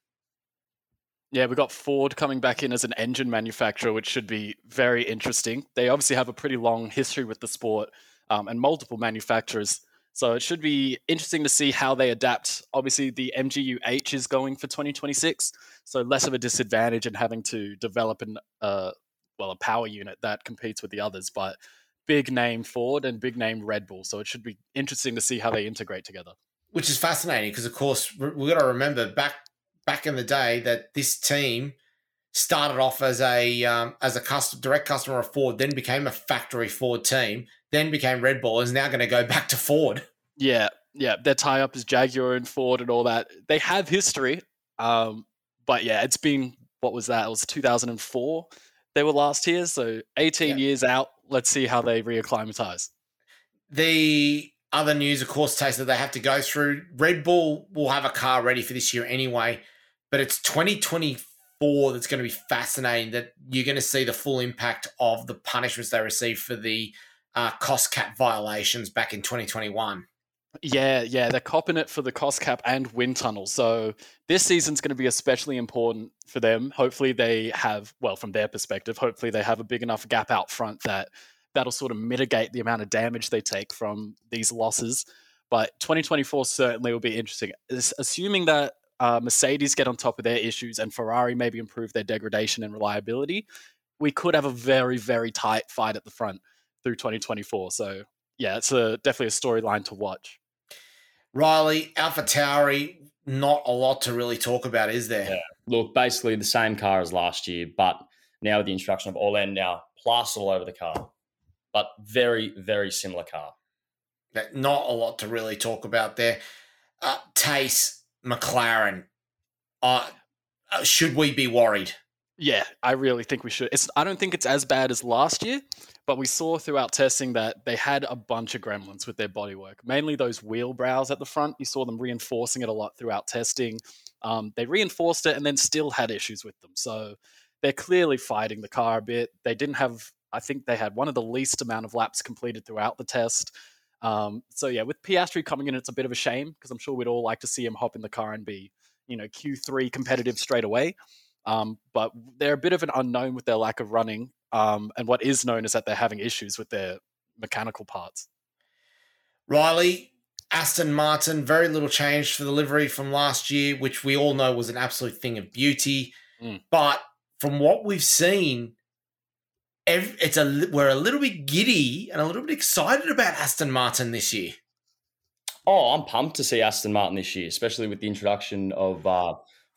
Yeah, we've got Ford coming back in as an engine manufacturer, which should be very interesting. They obviously have a pretty long history with the sport um, and multiple manufacturers. So it should be interesting to see how they adapt. Obviously, the MGU-H is going for 2026, so less of a disadvantage in having to develop an uh, well a power unit that competes with the others. But big name Ford and big name Red Bull, so it should be interesting to see how they integrate together. Which is fascinating because, of course, we've got to remember back back in the day that this team started off as a um, as a custom, direct customer of Ford, then became a factory Ford team, then became Red Bull, is now going to go (laughs) back to Ford. Yeah, yeah, their tie up is Jaguar and Ford and all that. They have history, um, but yeah, it's been what was that? It was 2004. They were last here, so 18 yeah. years out. Let's see how they reacclimatize. The other news, of course, Tace that they have to go through. Red Bull will have a car ready for this year anyway but it's 2024 that's going to be fascinating that you're going to see the full impact of the punishments they received for the uh, cost cap violations back in 2021. Yeah, yeah, they're copping it for the cost cap and wind tunnel. So this season's going to be especially important for them. Hopefully, they have, well, from their perspective, hopefully they have a big enough gap out front that that'll sort of mitigate the amount of damage they take from these losses. But 2024 certainly will be interesting, assuming that uh, Mercedes get on top of their issues and Ferrari maybe improve their degradation and reliability, we could have a very, very tight fight at the front through 2024. So, yeah, it's a, definitely a storyline to watch. Riley, Alpha Tauri, not a lot to really talk about, is there? Yeah. Look, basically the same car as last year, but now with the introduction of Orlen now plastered all over the car. But very, very similar car. But Not a lot to really talk about there. Uh, Tace, McLaren, uh, uh, should we be worried? Yeah, I really think we should. It's, I don't think it's as bad as last year, but we saw throughout testing that they had a bunch of gremlins with their bodywork, mainly those wheel brows at the front. You saw them reinforcing it a lot throughout testing. Um, they reinforced it and then still had issues with them. So they're clearly fighting the car a bit. They didn't have, I think they had one of the least amount of laps completed throughout the test. Um, so yeah, with Piastri coming in, it's a bit of a shame because I'm sure we'd all like to see him hop in the car and be, you know, Q3 competitive straight away. Um, but they're a bit of an unknown with their lack of running. Um, and what is known is that they're having issues with their mechanical parts. Riley, Aston Martin, very little change for the livery from last year, which we all know was an absolute thing of beauty. Mm. But from what we've seen, every, it's a we're a little bit giddy and a little bit excited about Aston Martin this year. Oh, I'm pumped to see Aston Martin this year, especially with the introduction of uh,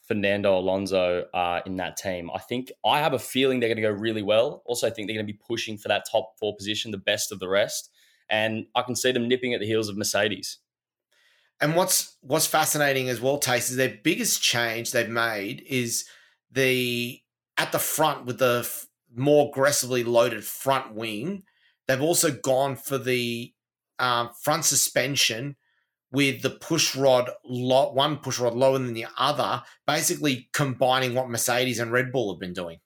Fernando Alonso uh, in that team. I think I have a feeling they're going to go really well. Also, I think they're going to be pushing for that top four position, the best of the rest, and I can see them nipping at the heels of Mercedes. And what's what's fascinating as well, Tace, is their biggest change they've made is the at the front with the more aggressively loaded front wing. They've also gone for the um, front suspension with the push rod, lo- one push rod lower than the other, basically combining what Mercedes and Red Bull have been doing.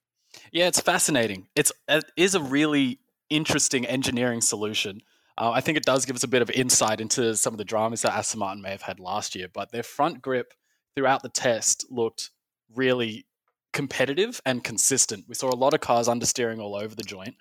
Yeah, it's fascinating. It's it is a really interesting engineering solution. Uh, I think it does give us a bit of insight into some of the dramas that Aston Martin may have had last year. But their front grip throughout the test looked really competitive and consistent. We saw a lot of cars understeering all over the joint.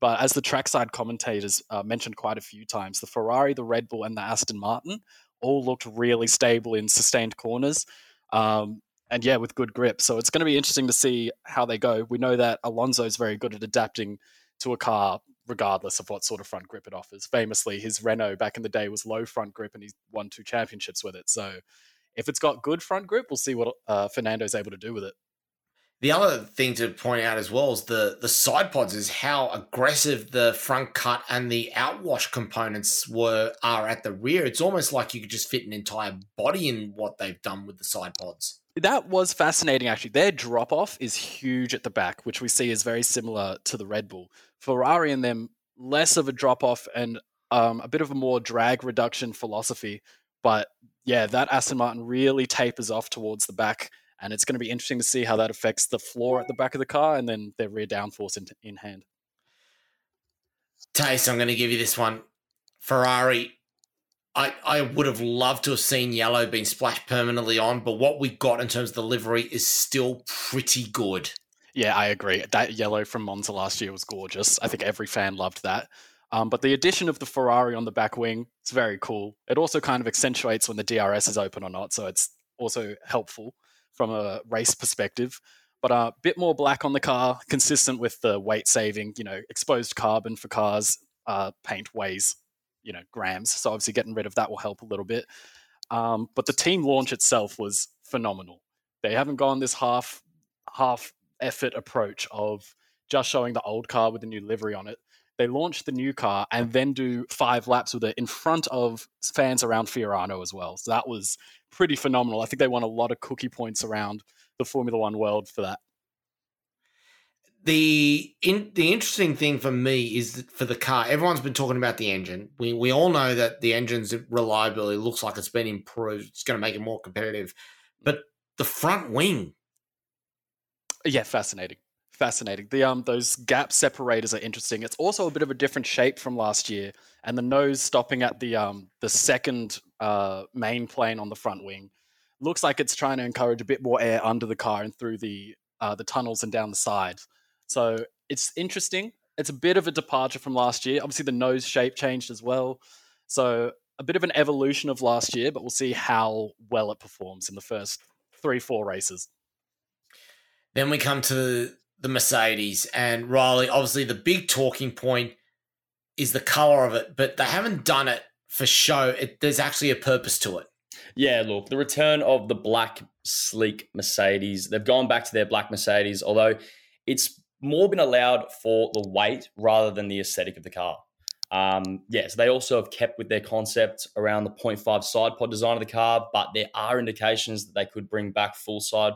But as the trackside commentators uh, mentioned quite a few times, the Ferrari, the Red Bull, and the Aston Martin all looked really stable in sustained corners. Um, and yeah, with good grip. So it's going to be interesting to see how they go. We know that Alonso is very good at adapting to a car regardless of what sort of front grip it offers. Famously, his Renault back in the day was low front grip and he won two championships with it. So if it's got good front grip, we'll see what uh, Fernando's able to do with it. The other thing to point out as well is the the side pods is how aggressive the front cut and the outwash components were are at the rear. It's almost like you could just fit an entire body in what they've done with the side pods. That was fascinating, actually. Their drop off is huge at the back, which we see is very similar to the Red Bull. Ferrari and them, less of a drop off and um, a bit of a more drag reduction philosophy. But yeah, that Aston Martin really tapers off towards the back. And it's going to be interesting to see how that affects the floor at the back of the car and then their rear downforce in, in hand. Tace, I'm going to give you this one. Ferrari, I, I would have loved to have seen yellow being splashed permanently on, but what we got in terms of the livery is still pretty good. Yeah, I agree. That yellow from Monza last year was gorgeous. I think every fan loved that. Um, but the addition of the Ferrari on the back wing is very cool. It also kind of accentuates when the DRS is open or not, so it's also helpful from a race perspective. But a bit more black on the car, consistent with the weight saving. You know, exposed carbon for cars uh, paint weighs you know grams. So obviously getting rid of that will help a little bit. Um, but the team launch itself was phenomenal. They haven't gone this half half effort approach of just showing the old car with the new livery on it. They launch the new car and then do five laps with it in front of fans around Fiorano as well. So that was pretty phenomenal. I think they won a lot of cookie points around the Formula One world for that the in, the interesting thing for me is for the car. Everyone's been talking about the engine. We we all know that the engine's reliability looks like it's been improved. It's going to make it more competitive, but the front wing. Yeah, fascinating, fascinating. The um those gap separators are interesting. It's also a bit of a different shape from last year, and the nose stopping at the um the second uh main plane on the front wing looks like it's trying to encourage a bit more air under the car and through the uh, the tunnels and down the side. So it's interesting. It's a bit of a departure from last year. Obviously, the nose shape changed as well. So a bit of an evolution of last year, but we'll see how well it performs in the first three, four races. Then we come to the Mercedes and Riley. Obviously, the big talking point is the color of it, but they haven't done it for show. It, there's actually a purpose to it. Yeah, look, the return of the black sleek Mercedes. They've gone back to their black Mercedes, although it's more been allowed for the weight rather than the aesthetic of the car. Um, yes, they also have kept with their concept around the 0.5 side pod design of the car, but there are indications that they could bring back full side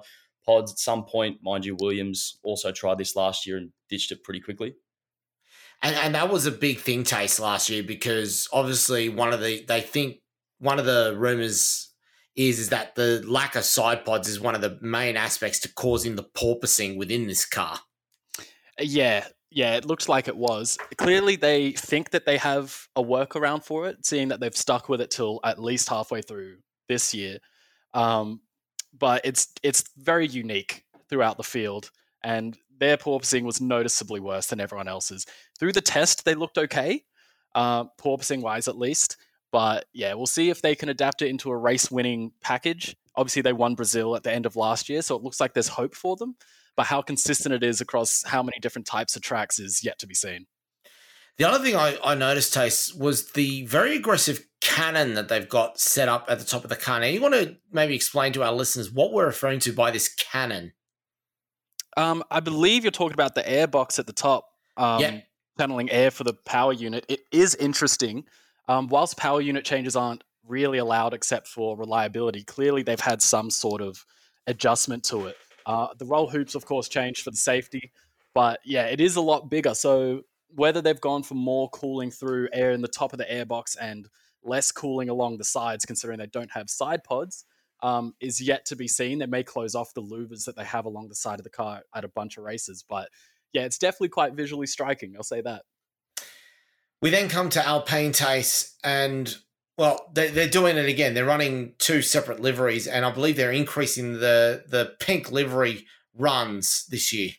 pods at some point. Mind you, Williams also tried this last year and ditched it pretty quickly. And, and that was a big thing, Tace, last year because obviously one of the they think one of the rumors is is that the lack of side pods is one of the main aspects to causing the porpoising within this car. Yeah, yeah, it looks like it was. Clearly, they think that they have a workaround for it, seeing that they've stuck with it till at least halfway through this year. Um, but it's it's very unique throughout the field, and their porpoising was noticeably worse than everyone else's. Through the test, they looked okay, uh, porpoising wise at least. But yeah, we'll see if they can adapt it into a race winning package. Obviously, they won Brazil at the end of last year, so it looks like there's hope for them but how consistent it is across how many different types of tracks is yet to be seen. The other thing I, I noticed, Tace, was the very aggressive cannon that they've got set up at the top of the car. Now, you want to maybe explain to our listeners what we're referring to by this cannon? Um, I believe you're talking about the air box at the top, um, yeah. channeling air for the power unit. It is interesting. Um, whilst power unit changes aren't really allowed except for reliability, clearly they've had some sort of adjustment to it. Uh, the roll hoops, of course, changed for the safety, but yeah, it is a lot bigger. So whether they've gone for more cooling through air in the top of the airbox and less cooling along the sides, considering they don't have side pods, um, is yet to be seen. They may close off the louvers that they have along the side of the car at a bunch of races, but yeah, it's definitely quite visually striking. I'll say that. We then come to Alpine Tace, and well, they, they're doing it again. They're running two separate liveries, and I believe they're increasing the the pink livery runs this year.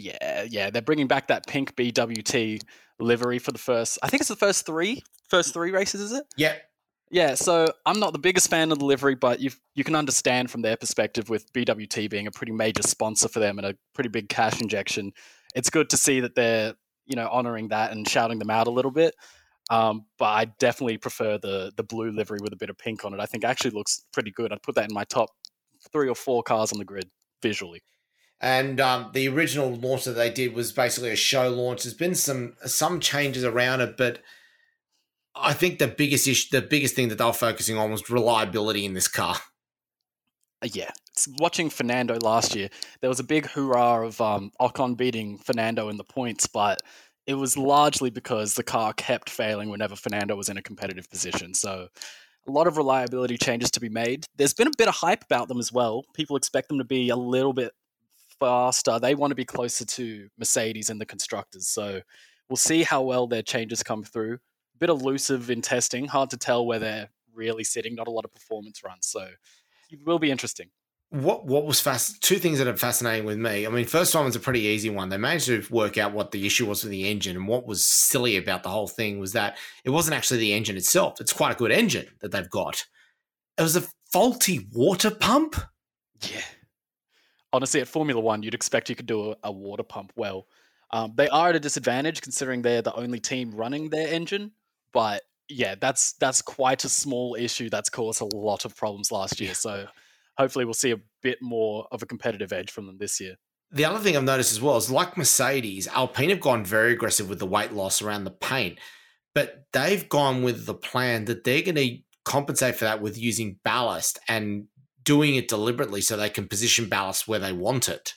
Yeah, yeah, they're bringing back that pink BWT livery for the first. I think it's the first three, first three races, is it? Yeah. Yeah, so I'm not the biggest fan of the livery, but you you can understand from their perspective with BWT being a pretty major sponsor for them and a pretty big cash injection. It's good to see that they're you know honoring that and shouting them out a little bit. Um, but I definitely prefer the the blue livery with a bit of pink on it. I think actually looks pretty good. I'd put that in my top three or four cars on the grid visually. And um, the original launch that they did was basically a show launch. There's been some some changes around it, but I think the biggest issue, the biggest thing that they were focusing on was reliability in this car. Uh, yeah, watching Fernando last year, there was a big hurrah of um, Ocon beating Fernando in the points, but it was largely because the car kept failing whenever Fernando was in a competitive position. So a lot of reliability changes to be made. There's been a bit of hype about them as well. People expect them to be a little bit faster. They want to be closer to Mercedes and the constructors. So we'll see how well their changes come through. A bit elusive in testing, hard to tell where they're really sitting. Not a lot of performance runs. So it will be interesting. What what was fast? Two things that are fascinating with me. I mean, first one was a pretty easy one. They managed to work out what the issue was with the engine, and what was silly about the whole thing was that it wasn't actually the engine itself. It's quite a good engine that they've got. It was a faulty water pump. Yeah. Honestly, at Formula One, you'd expect you could do a, a water pump well. Um, they are at a disadvantage considering they're the only team running their engine, but yeah, that's that's quite a small issue that's caused a lot of problems last year. So hopefully we'll see a bit more of a competitive edge from them this year. The other thing I've noticed as well is like Mercedes, Alpine have gone very aggressive with the weight loss around the paint, but they've gone with the plan that they're going to compensate for that with using ballast and doing it deliberately so they can position ballast where they want it.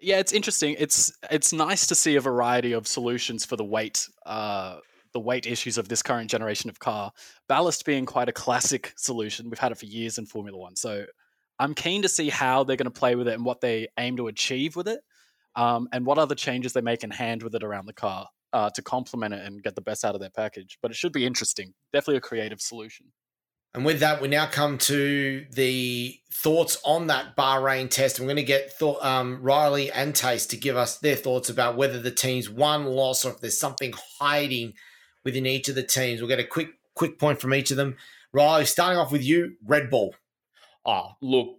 Yeah, it's interesting. It's it's nice to see a variety of solutions for the weight uh, the weight issues of this current generation of car. Ballast being quite a classic solution. We've had it for years in Formula One. So I'm keen to see how they're going to play with it and what they aim to achieve with it, um, and what other changes they make in hand with it around the car uh, to complement it and get the best out of their package. But it should be interesting. Definitely a creative solution. And with that, we now come to the thoughts on that Bahrain test. I'm going to get um, Riley and Tace to give us their thoughts about whether the team's won, loss, or if there's something hiding within each of the teams. We'll get a quick quick point from each of them. Riley, starting off with you, Red Bull. Ah, oh, look,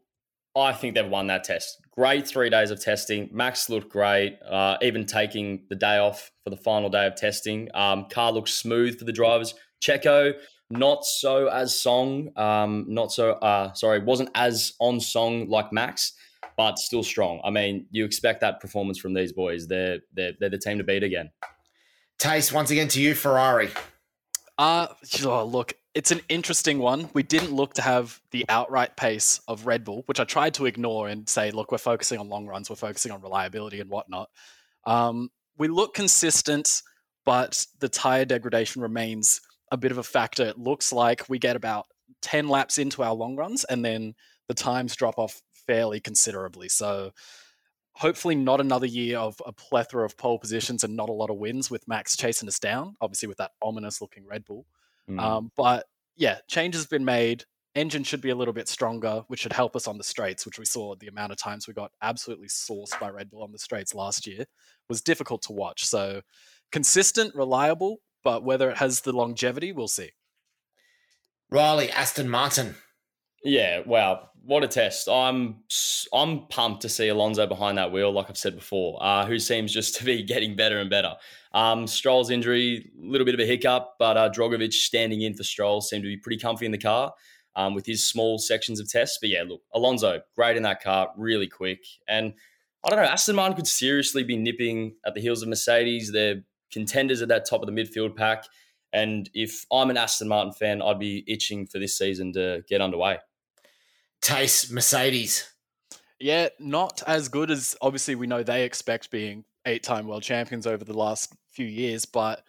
I think they've won that test. Great three days of testing. Max looked great, uh, even taking the day off for the final day of testing. Um, car looks smooth for the drivers. Checo, not so as song, um, not so, uh, sorry, wasn't as on song like Max, but still strong. I mean, you expect that performance from these boys. They're, they're, they're the team to beat again. Tace once again to you, Ferrari. Uh, oh, look, it's an interesting one. We didn't look to have the outright pace of Red Bull, which I tried to ignore and say, look, we're focusing on long runs, we're focusing on reliability and whatnot. Um, we look consistent, but the tire degradation remains a bit of a factor. It looks like we get about 10 laps into our long runs and then the times drop off fairly considerably. So hopefully not another year of a plethora of pole positions and not a lot of wins with Max chasing us down, obviously with that ominous looking Red Bull. Mm. Um, but yeah, changes have been made. Engine should be a little bit stronger, which should help us on the straights, which we saw the amount of times we got absolutely sourced by Red Bull on the straights last year was difficult to watch. So consistent, reliable, but whether it has the longevity, we'll see. Riley, Aston Martin. Yeah, wow, what a test! I'm I'm pumped to see Alonso behind that wheel, like I've said before, uh, who seems just to be (laughs) getting better and better. Um, Stroll's injury, a little bit of a hiccup, but uh, Drugovich standing in for Stroll seemed to be pretty comfy in the car um, with his small sections of tests. But yeah, look, Alonso, great in that car, really quick. And I don't know, Aston Martin could seriously be nipping at the heels of Mercedes. They're contenders at that top of the midfield pack. And if I'm an Aston Martin fan, I'd be itching for this season to get underway. Tace Mercedes. Yeah, not as good as obviously we know they expect being eight time world champions over the last few years, but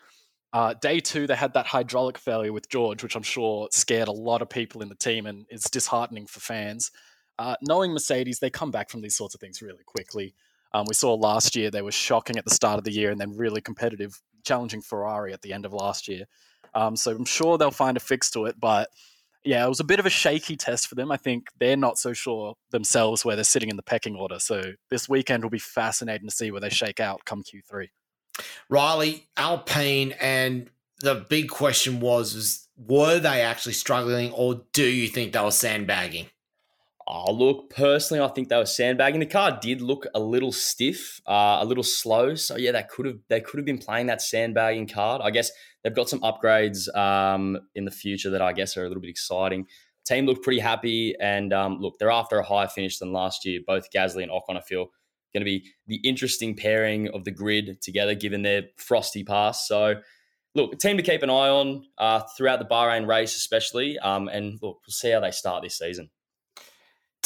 uh, day two, they had that hydraulic failure with George, which I'm sure scared a lot of people in the team and is disheartening for fans. Uh, knowing Mercedes, they come back from these sorts of things really quickly. Um, we saw last year they were shocking at the start of the year and then really competitive, challenging Ferrari at the end of last year. Um, so I'm sure they'll find a fix to it, but yeah, it was a bit of a shaky test for them. I think they're not so sure themselves where they're sitting in the pecking order. So this weekend will be fascinating to see where they shake out come Q3. Riley, Alpine, and the big question was, was were they actually struggling or do you think they were sandbagging? Oh, look, personally, I think they were sandbagging. The car did look a little stiff, uh, a little slow. So yeah, they could have they could have been playing that sandbagging card. I guess they've got some upgrades um, in the future that I guess are a little bit exciting. Team looked pretty happy, and um, look, they're after a higher finish than last year. Both Gasly and Ocon, I feel, going to be the interesting pairing of the grid together, given their frosty past. So look, a team to keep an eye on uh, throughout the Bahrain race, especially. Um, and look, we'll see how they start this season.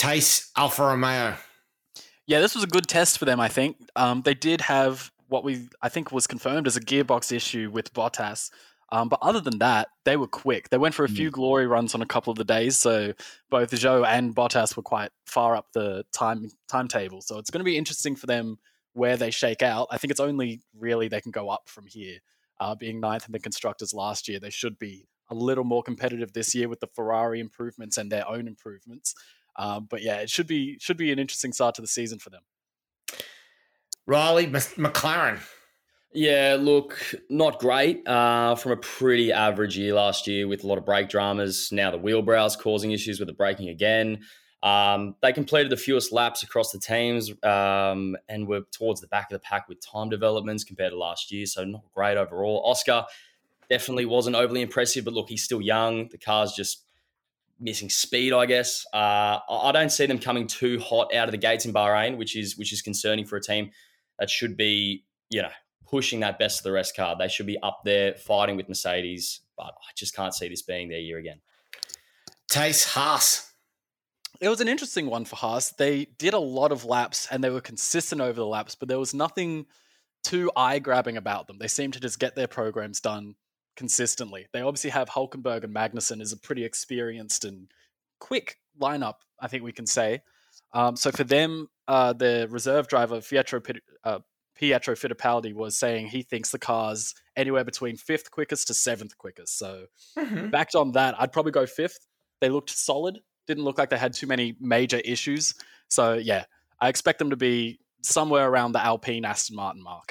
Tace Alfa Romeo. Yeah, this was a good test for them. I think um, they did have what we I think was confirmed as a gearbox issue with Bottas. Um, but other than that, they were quick. They went for a few mm. glory runs on a couple of the days, so both Zhou and Bottas were quite far up the time timetable. So it's going to be interesting for them where they shake out. I think it's only really they can go up from here. Uh, being ninth in the constructors last year, they should be a little more competitive this year with the Ferrari improvements and their own improvements. Um, but yeah, it should be should be an interesting start to the season for them. Riley McLaren. Yeah, look, not great uh, from a pretty average year last year with a lot of brake dramas. Now the wheel brows causing issues with the braking again. Um, they completed the fewest laps across the teams um, and were towards the back of the pack with time developments compared to last year. So not great overall. Oscar definitely wasn't overly impressive, but look, he's still young. The car's just missing speed, I guess. Uh, I don't see them coming too hot out of the gates in Bahrain, which is which is concerning for a team that should be, you know, pushing that best of the rest card. They should be up there fighting with Mercedes, but I just can't see this being their year again. Tace Haas. It was an interesting one for Haas. They did a lot of laps and they were consistent over the laps, but there was nothing too eye grabbing about them. They seemed to just get their programs done consistently. They obviously have Hulkenberg and Magnussen is a pretty experienced and quick lineup, I think we can say. Um, so for them, uh, the reserve driver Pietro, uh, Pietro Fittipaldi was saying he thinks the car's anywhere between fifth quickest to seventh quickest. So mm-hmm. backed on that, I'd probably go fifth. They looked solid. Didn't look like they had too many major issues. So yeah, I expect them to be somewhere around the Alpine Aston Martin mark.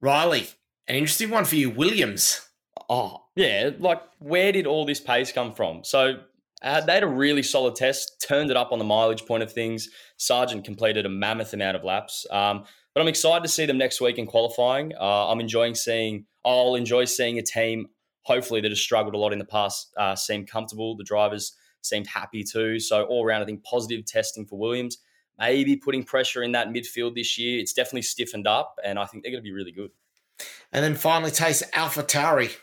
Riley, an interesting one for you, Williams. Oh, yeah. Like, where did all this pace come from? So, uh, they had a really solid test, turned it up on the mileage point of things. Sargeant completed a mammoth amount of laps. Um, but I'm excited to see them next week in qualifying. Uh, I'm enjoying seeing, I'll enjoy seeing a team, hopefully, that has struggled a lot in the past, uh, seem comfortable. The drivers seemed happy too. So, all around, I think positive testing for Williams. Maybe putting pressure in that midfield this year. It's definitely stiffened up, and I think they're going to be really good. And then finally, Tace AlphaTauri.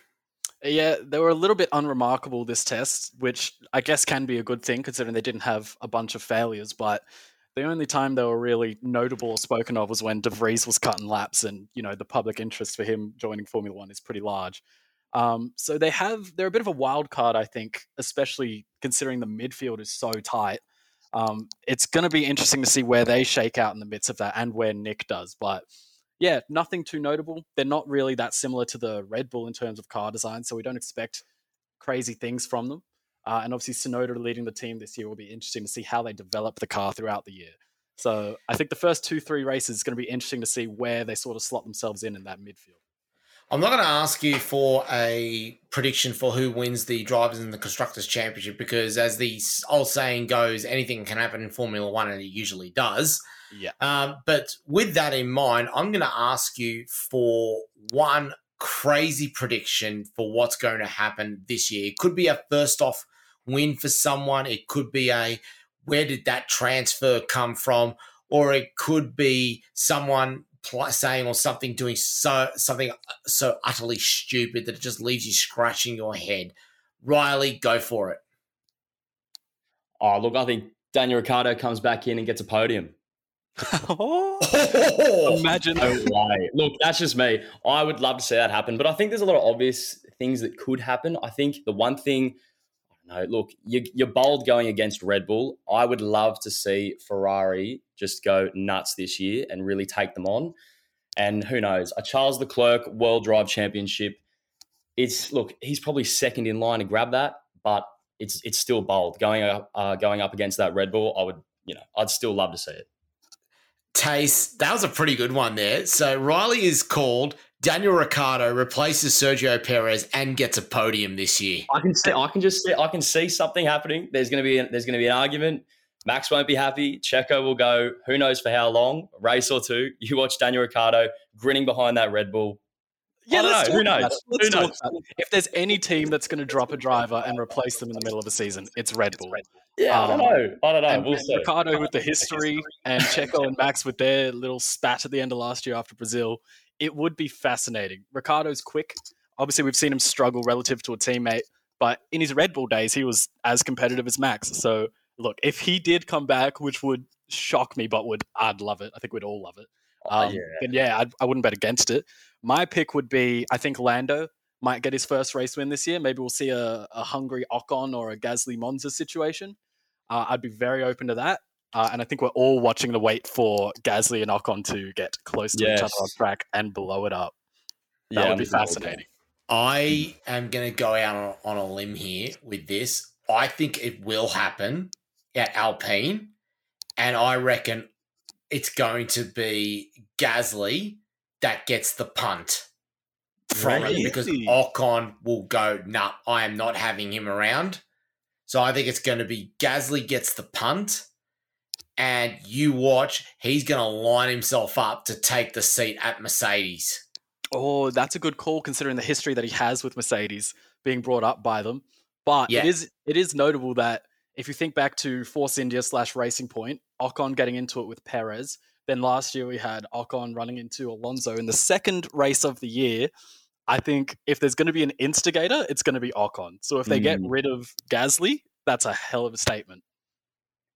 Yeah, they were a little bit unremarkable this test, which I guess can be a good thing considering they didn't have a bunch of failures. But the only time they were really notable or spoken of was when De Vries was cutting laps, and you know the public interest for him joining Formula One is pretty large. Um, so they have they're a bit of a wild card, I think, especially considering the midfield is so tight. Um, it's going to be interesting to see where they shake out in the midst of that and where Nick does, but yeah, nothing too notable. They're not really that similar to the Red Bull in terms of car design, so we don't expect crazy things from them. Uh, and obviously, Tsunoda leading the team this year will be interesting to see how they develop the car throughout the year. So I think the first two, three races is going to be interesting to see where they sort of slot themselves in in that midfield. I'm not going to ask you for a prediction for who wins the drivers and the constructors championship because, as the old saying goes, anything can happen in Formula One, and it usually does. Yeah. Um, but with that in mind, I'm going to ask you for one crazy prediction for what's going to happen this year. It could be a first off win for someone. It could be a where did that transfer come from, or it could be someone saying or something doing so something so utterly stupid that it just leaves you scratching your head. Riley, go for it. Oh, look, I think Daniel Ricciardo comes back in and gets a podium. (laughs) Imagine. No way. Look, that's just me. I would love to see that happen, but I think there's a lot of obvious things that could happen. I think the one thing, I don't know, look, you, you're bold going against Red Bull. I would love to see Ferrari just go nuts this year and really take them on. And who knows, a Charles Leclerc World Drive Championship. It's look, he's probably second in line to grab that, but it's it's still bold going up uh, going up against that Red Bull. I would, you know, I'd still love to see it. Tace, that was a pretty good one there. So Riley is called. Daniel Ricciardo replaces Sergio Perez and gets a podium this year. I can see, I can just see, I can see something happening. There's going to be there's going to be an argument. Max won't be happy. Checo will go. Who knows for how long? Race or two. You watch Daniel Ricciardo grinning behind that Red Bull. Yeah, I don't let's know. talk Who knows? Who knows? If there's any team that's going to drop a driver and replace them in the middle of the season, it's Red Bull. Yeah, I don't Um, know. I don't know. and, we'll and see. Ricciardo with the history and Checo and Max with their little spat at the end of last year after Brazil, it would be fascinating. Ricciardo's quick. Obviously, we've seen him struggle relative to a teammate, but in his Red Bull days, he was as competitive as Max. So, look, if he did come back, which would shock me, but would I'd love it. I think we'd all love it. Oh, Um, yeah. Then yeah, I'd, I wouldn't bet against it. My pick would be I think Lando might get his first race win this year. Maybe we'll see a, a hungry Ocon or a Gasly Monza situation. Uh, I'd be very open to that. Uh, and I think we're all watching the wait for Gasly and Ocon to get close to each other on Yes. track and blow it up. That Yeah, would be looking forward to fascinating. I am going to go out on, on a limb here with this. I think it will happen at Alpine, and I reckon it's going to be Gasly that gets the punt from it because Really? Ocon will go, nah, I am not having him around. So I think it's going to be Gasly gets the punt, and you watch, he's going to line himself up to take the seat at Mercedes. Oh, that's a good call considering the history that he has with Mercedes being brought up by them. But Yeah. it is it is notable that if you think back to Force India slash Racing Point, Ocon getting into it with Perez. Then last year we had Ocon running into Alonso in the second race of the year. I think if there's going to be an instigator, it's going to be Ocon. So if they get Mm. rid of Gasly, that's a hell of a statement.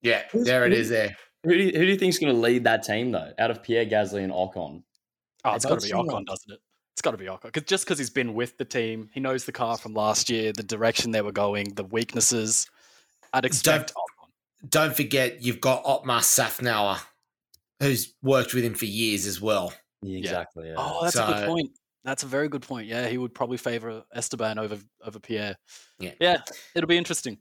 Yeah, Who's- there it who- is there. Who do you, who do you think's going to lead that team though? Out of Pierre Gasly and Ocon, Oh, It it's got to be seem Ocon, like- doesn't it? It's got to be Ocon. 'Cause- just because he's been with the team, he knows the car from last year, the direction they were going, the weaknesses. I'd expect Ocon. Don't forget, you've got Otmar Szafnauer, who's worked with him for years as well. yeah, exactly. Yeah. Oh, that's a good point. That's a very good point. Yeah, he would probably favor Esteban over over Pierre. Yeah. yeah, it'll be interesting.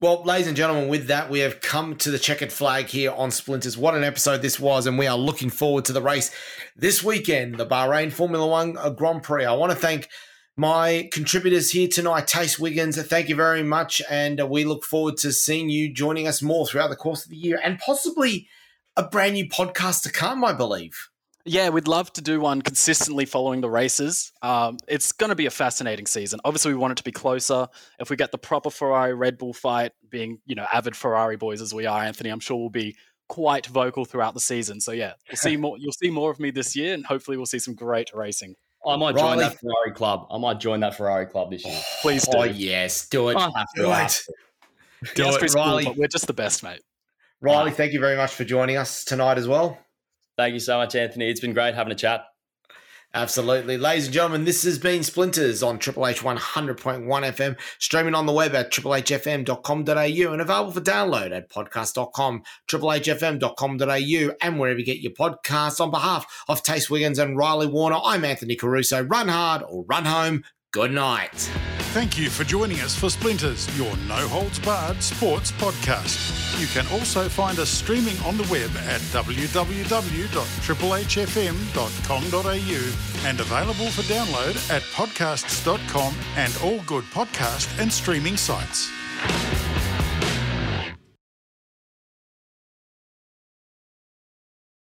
Well, ladies and gentlemen, with that, we have come to the checkered flag here on Splinters. What an episode this was, and we are looking forward to the race this weekend, the Bahrain Formula One Grand Prix. I want to thank my contributors here tonight, Tace Wiggins. Thank you very much, and uh, we look forward to seeing you joining us more throughout the course of the year, and possibly a brand new podcast to come, I believe. Yeah, we'd love to do one consistently following the races. Um, it's going to be a fascinating season. Obviously, we want it to be closer. If we get the proper Ferrari Red Bull fight, being you know avid Ferrari boys as we are, Anthony, I'm sure we'll be quite vocal throughout the season. So yeah, we'll see (laughs) more. You'll see more of me this year, and hopefully, we'll see some great racing. I might join that Ferrari club. I might join that Ferrari club this year. Please oh, do. Oh, yes, do it. I have to. Do it. Do Yes, it, Chris Cool, Riley. we're just the best, mate. Riley, thank you very much for joining us tonight as well. Thank you so much, Anthony. It's been great having a chat. Absolutely. Ladies and gentlemen, this has been Splinters on Triple H 100.1 FM, streaming on the web at triplehfm.com.au and available for download at podcast.com, triplehfm.com.au, and wherever you get your podcasts. On behalf of Tace Wiggins and Riley Warner, I'm Anthony Caruso. Run hard or run home. Good night. Thank you for joining us for Splinters, your no holds barred sports podcast. You can also find us streaming on the web at www.triplehfm.com.au and available for download at podcasts.com and all good podcast and streaming sites.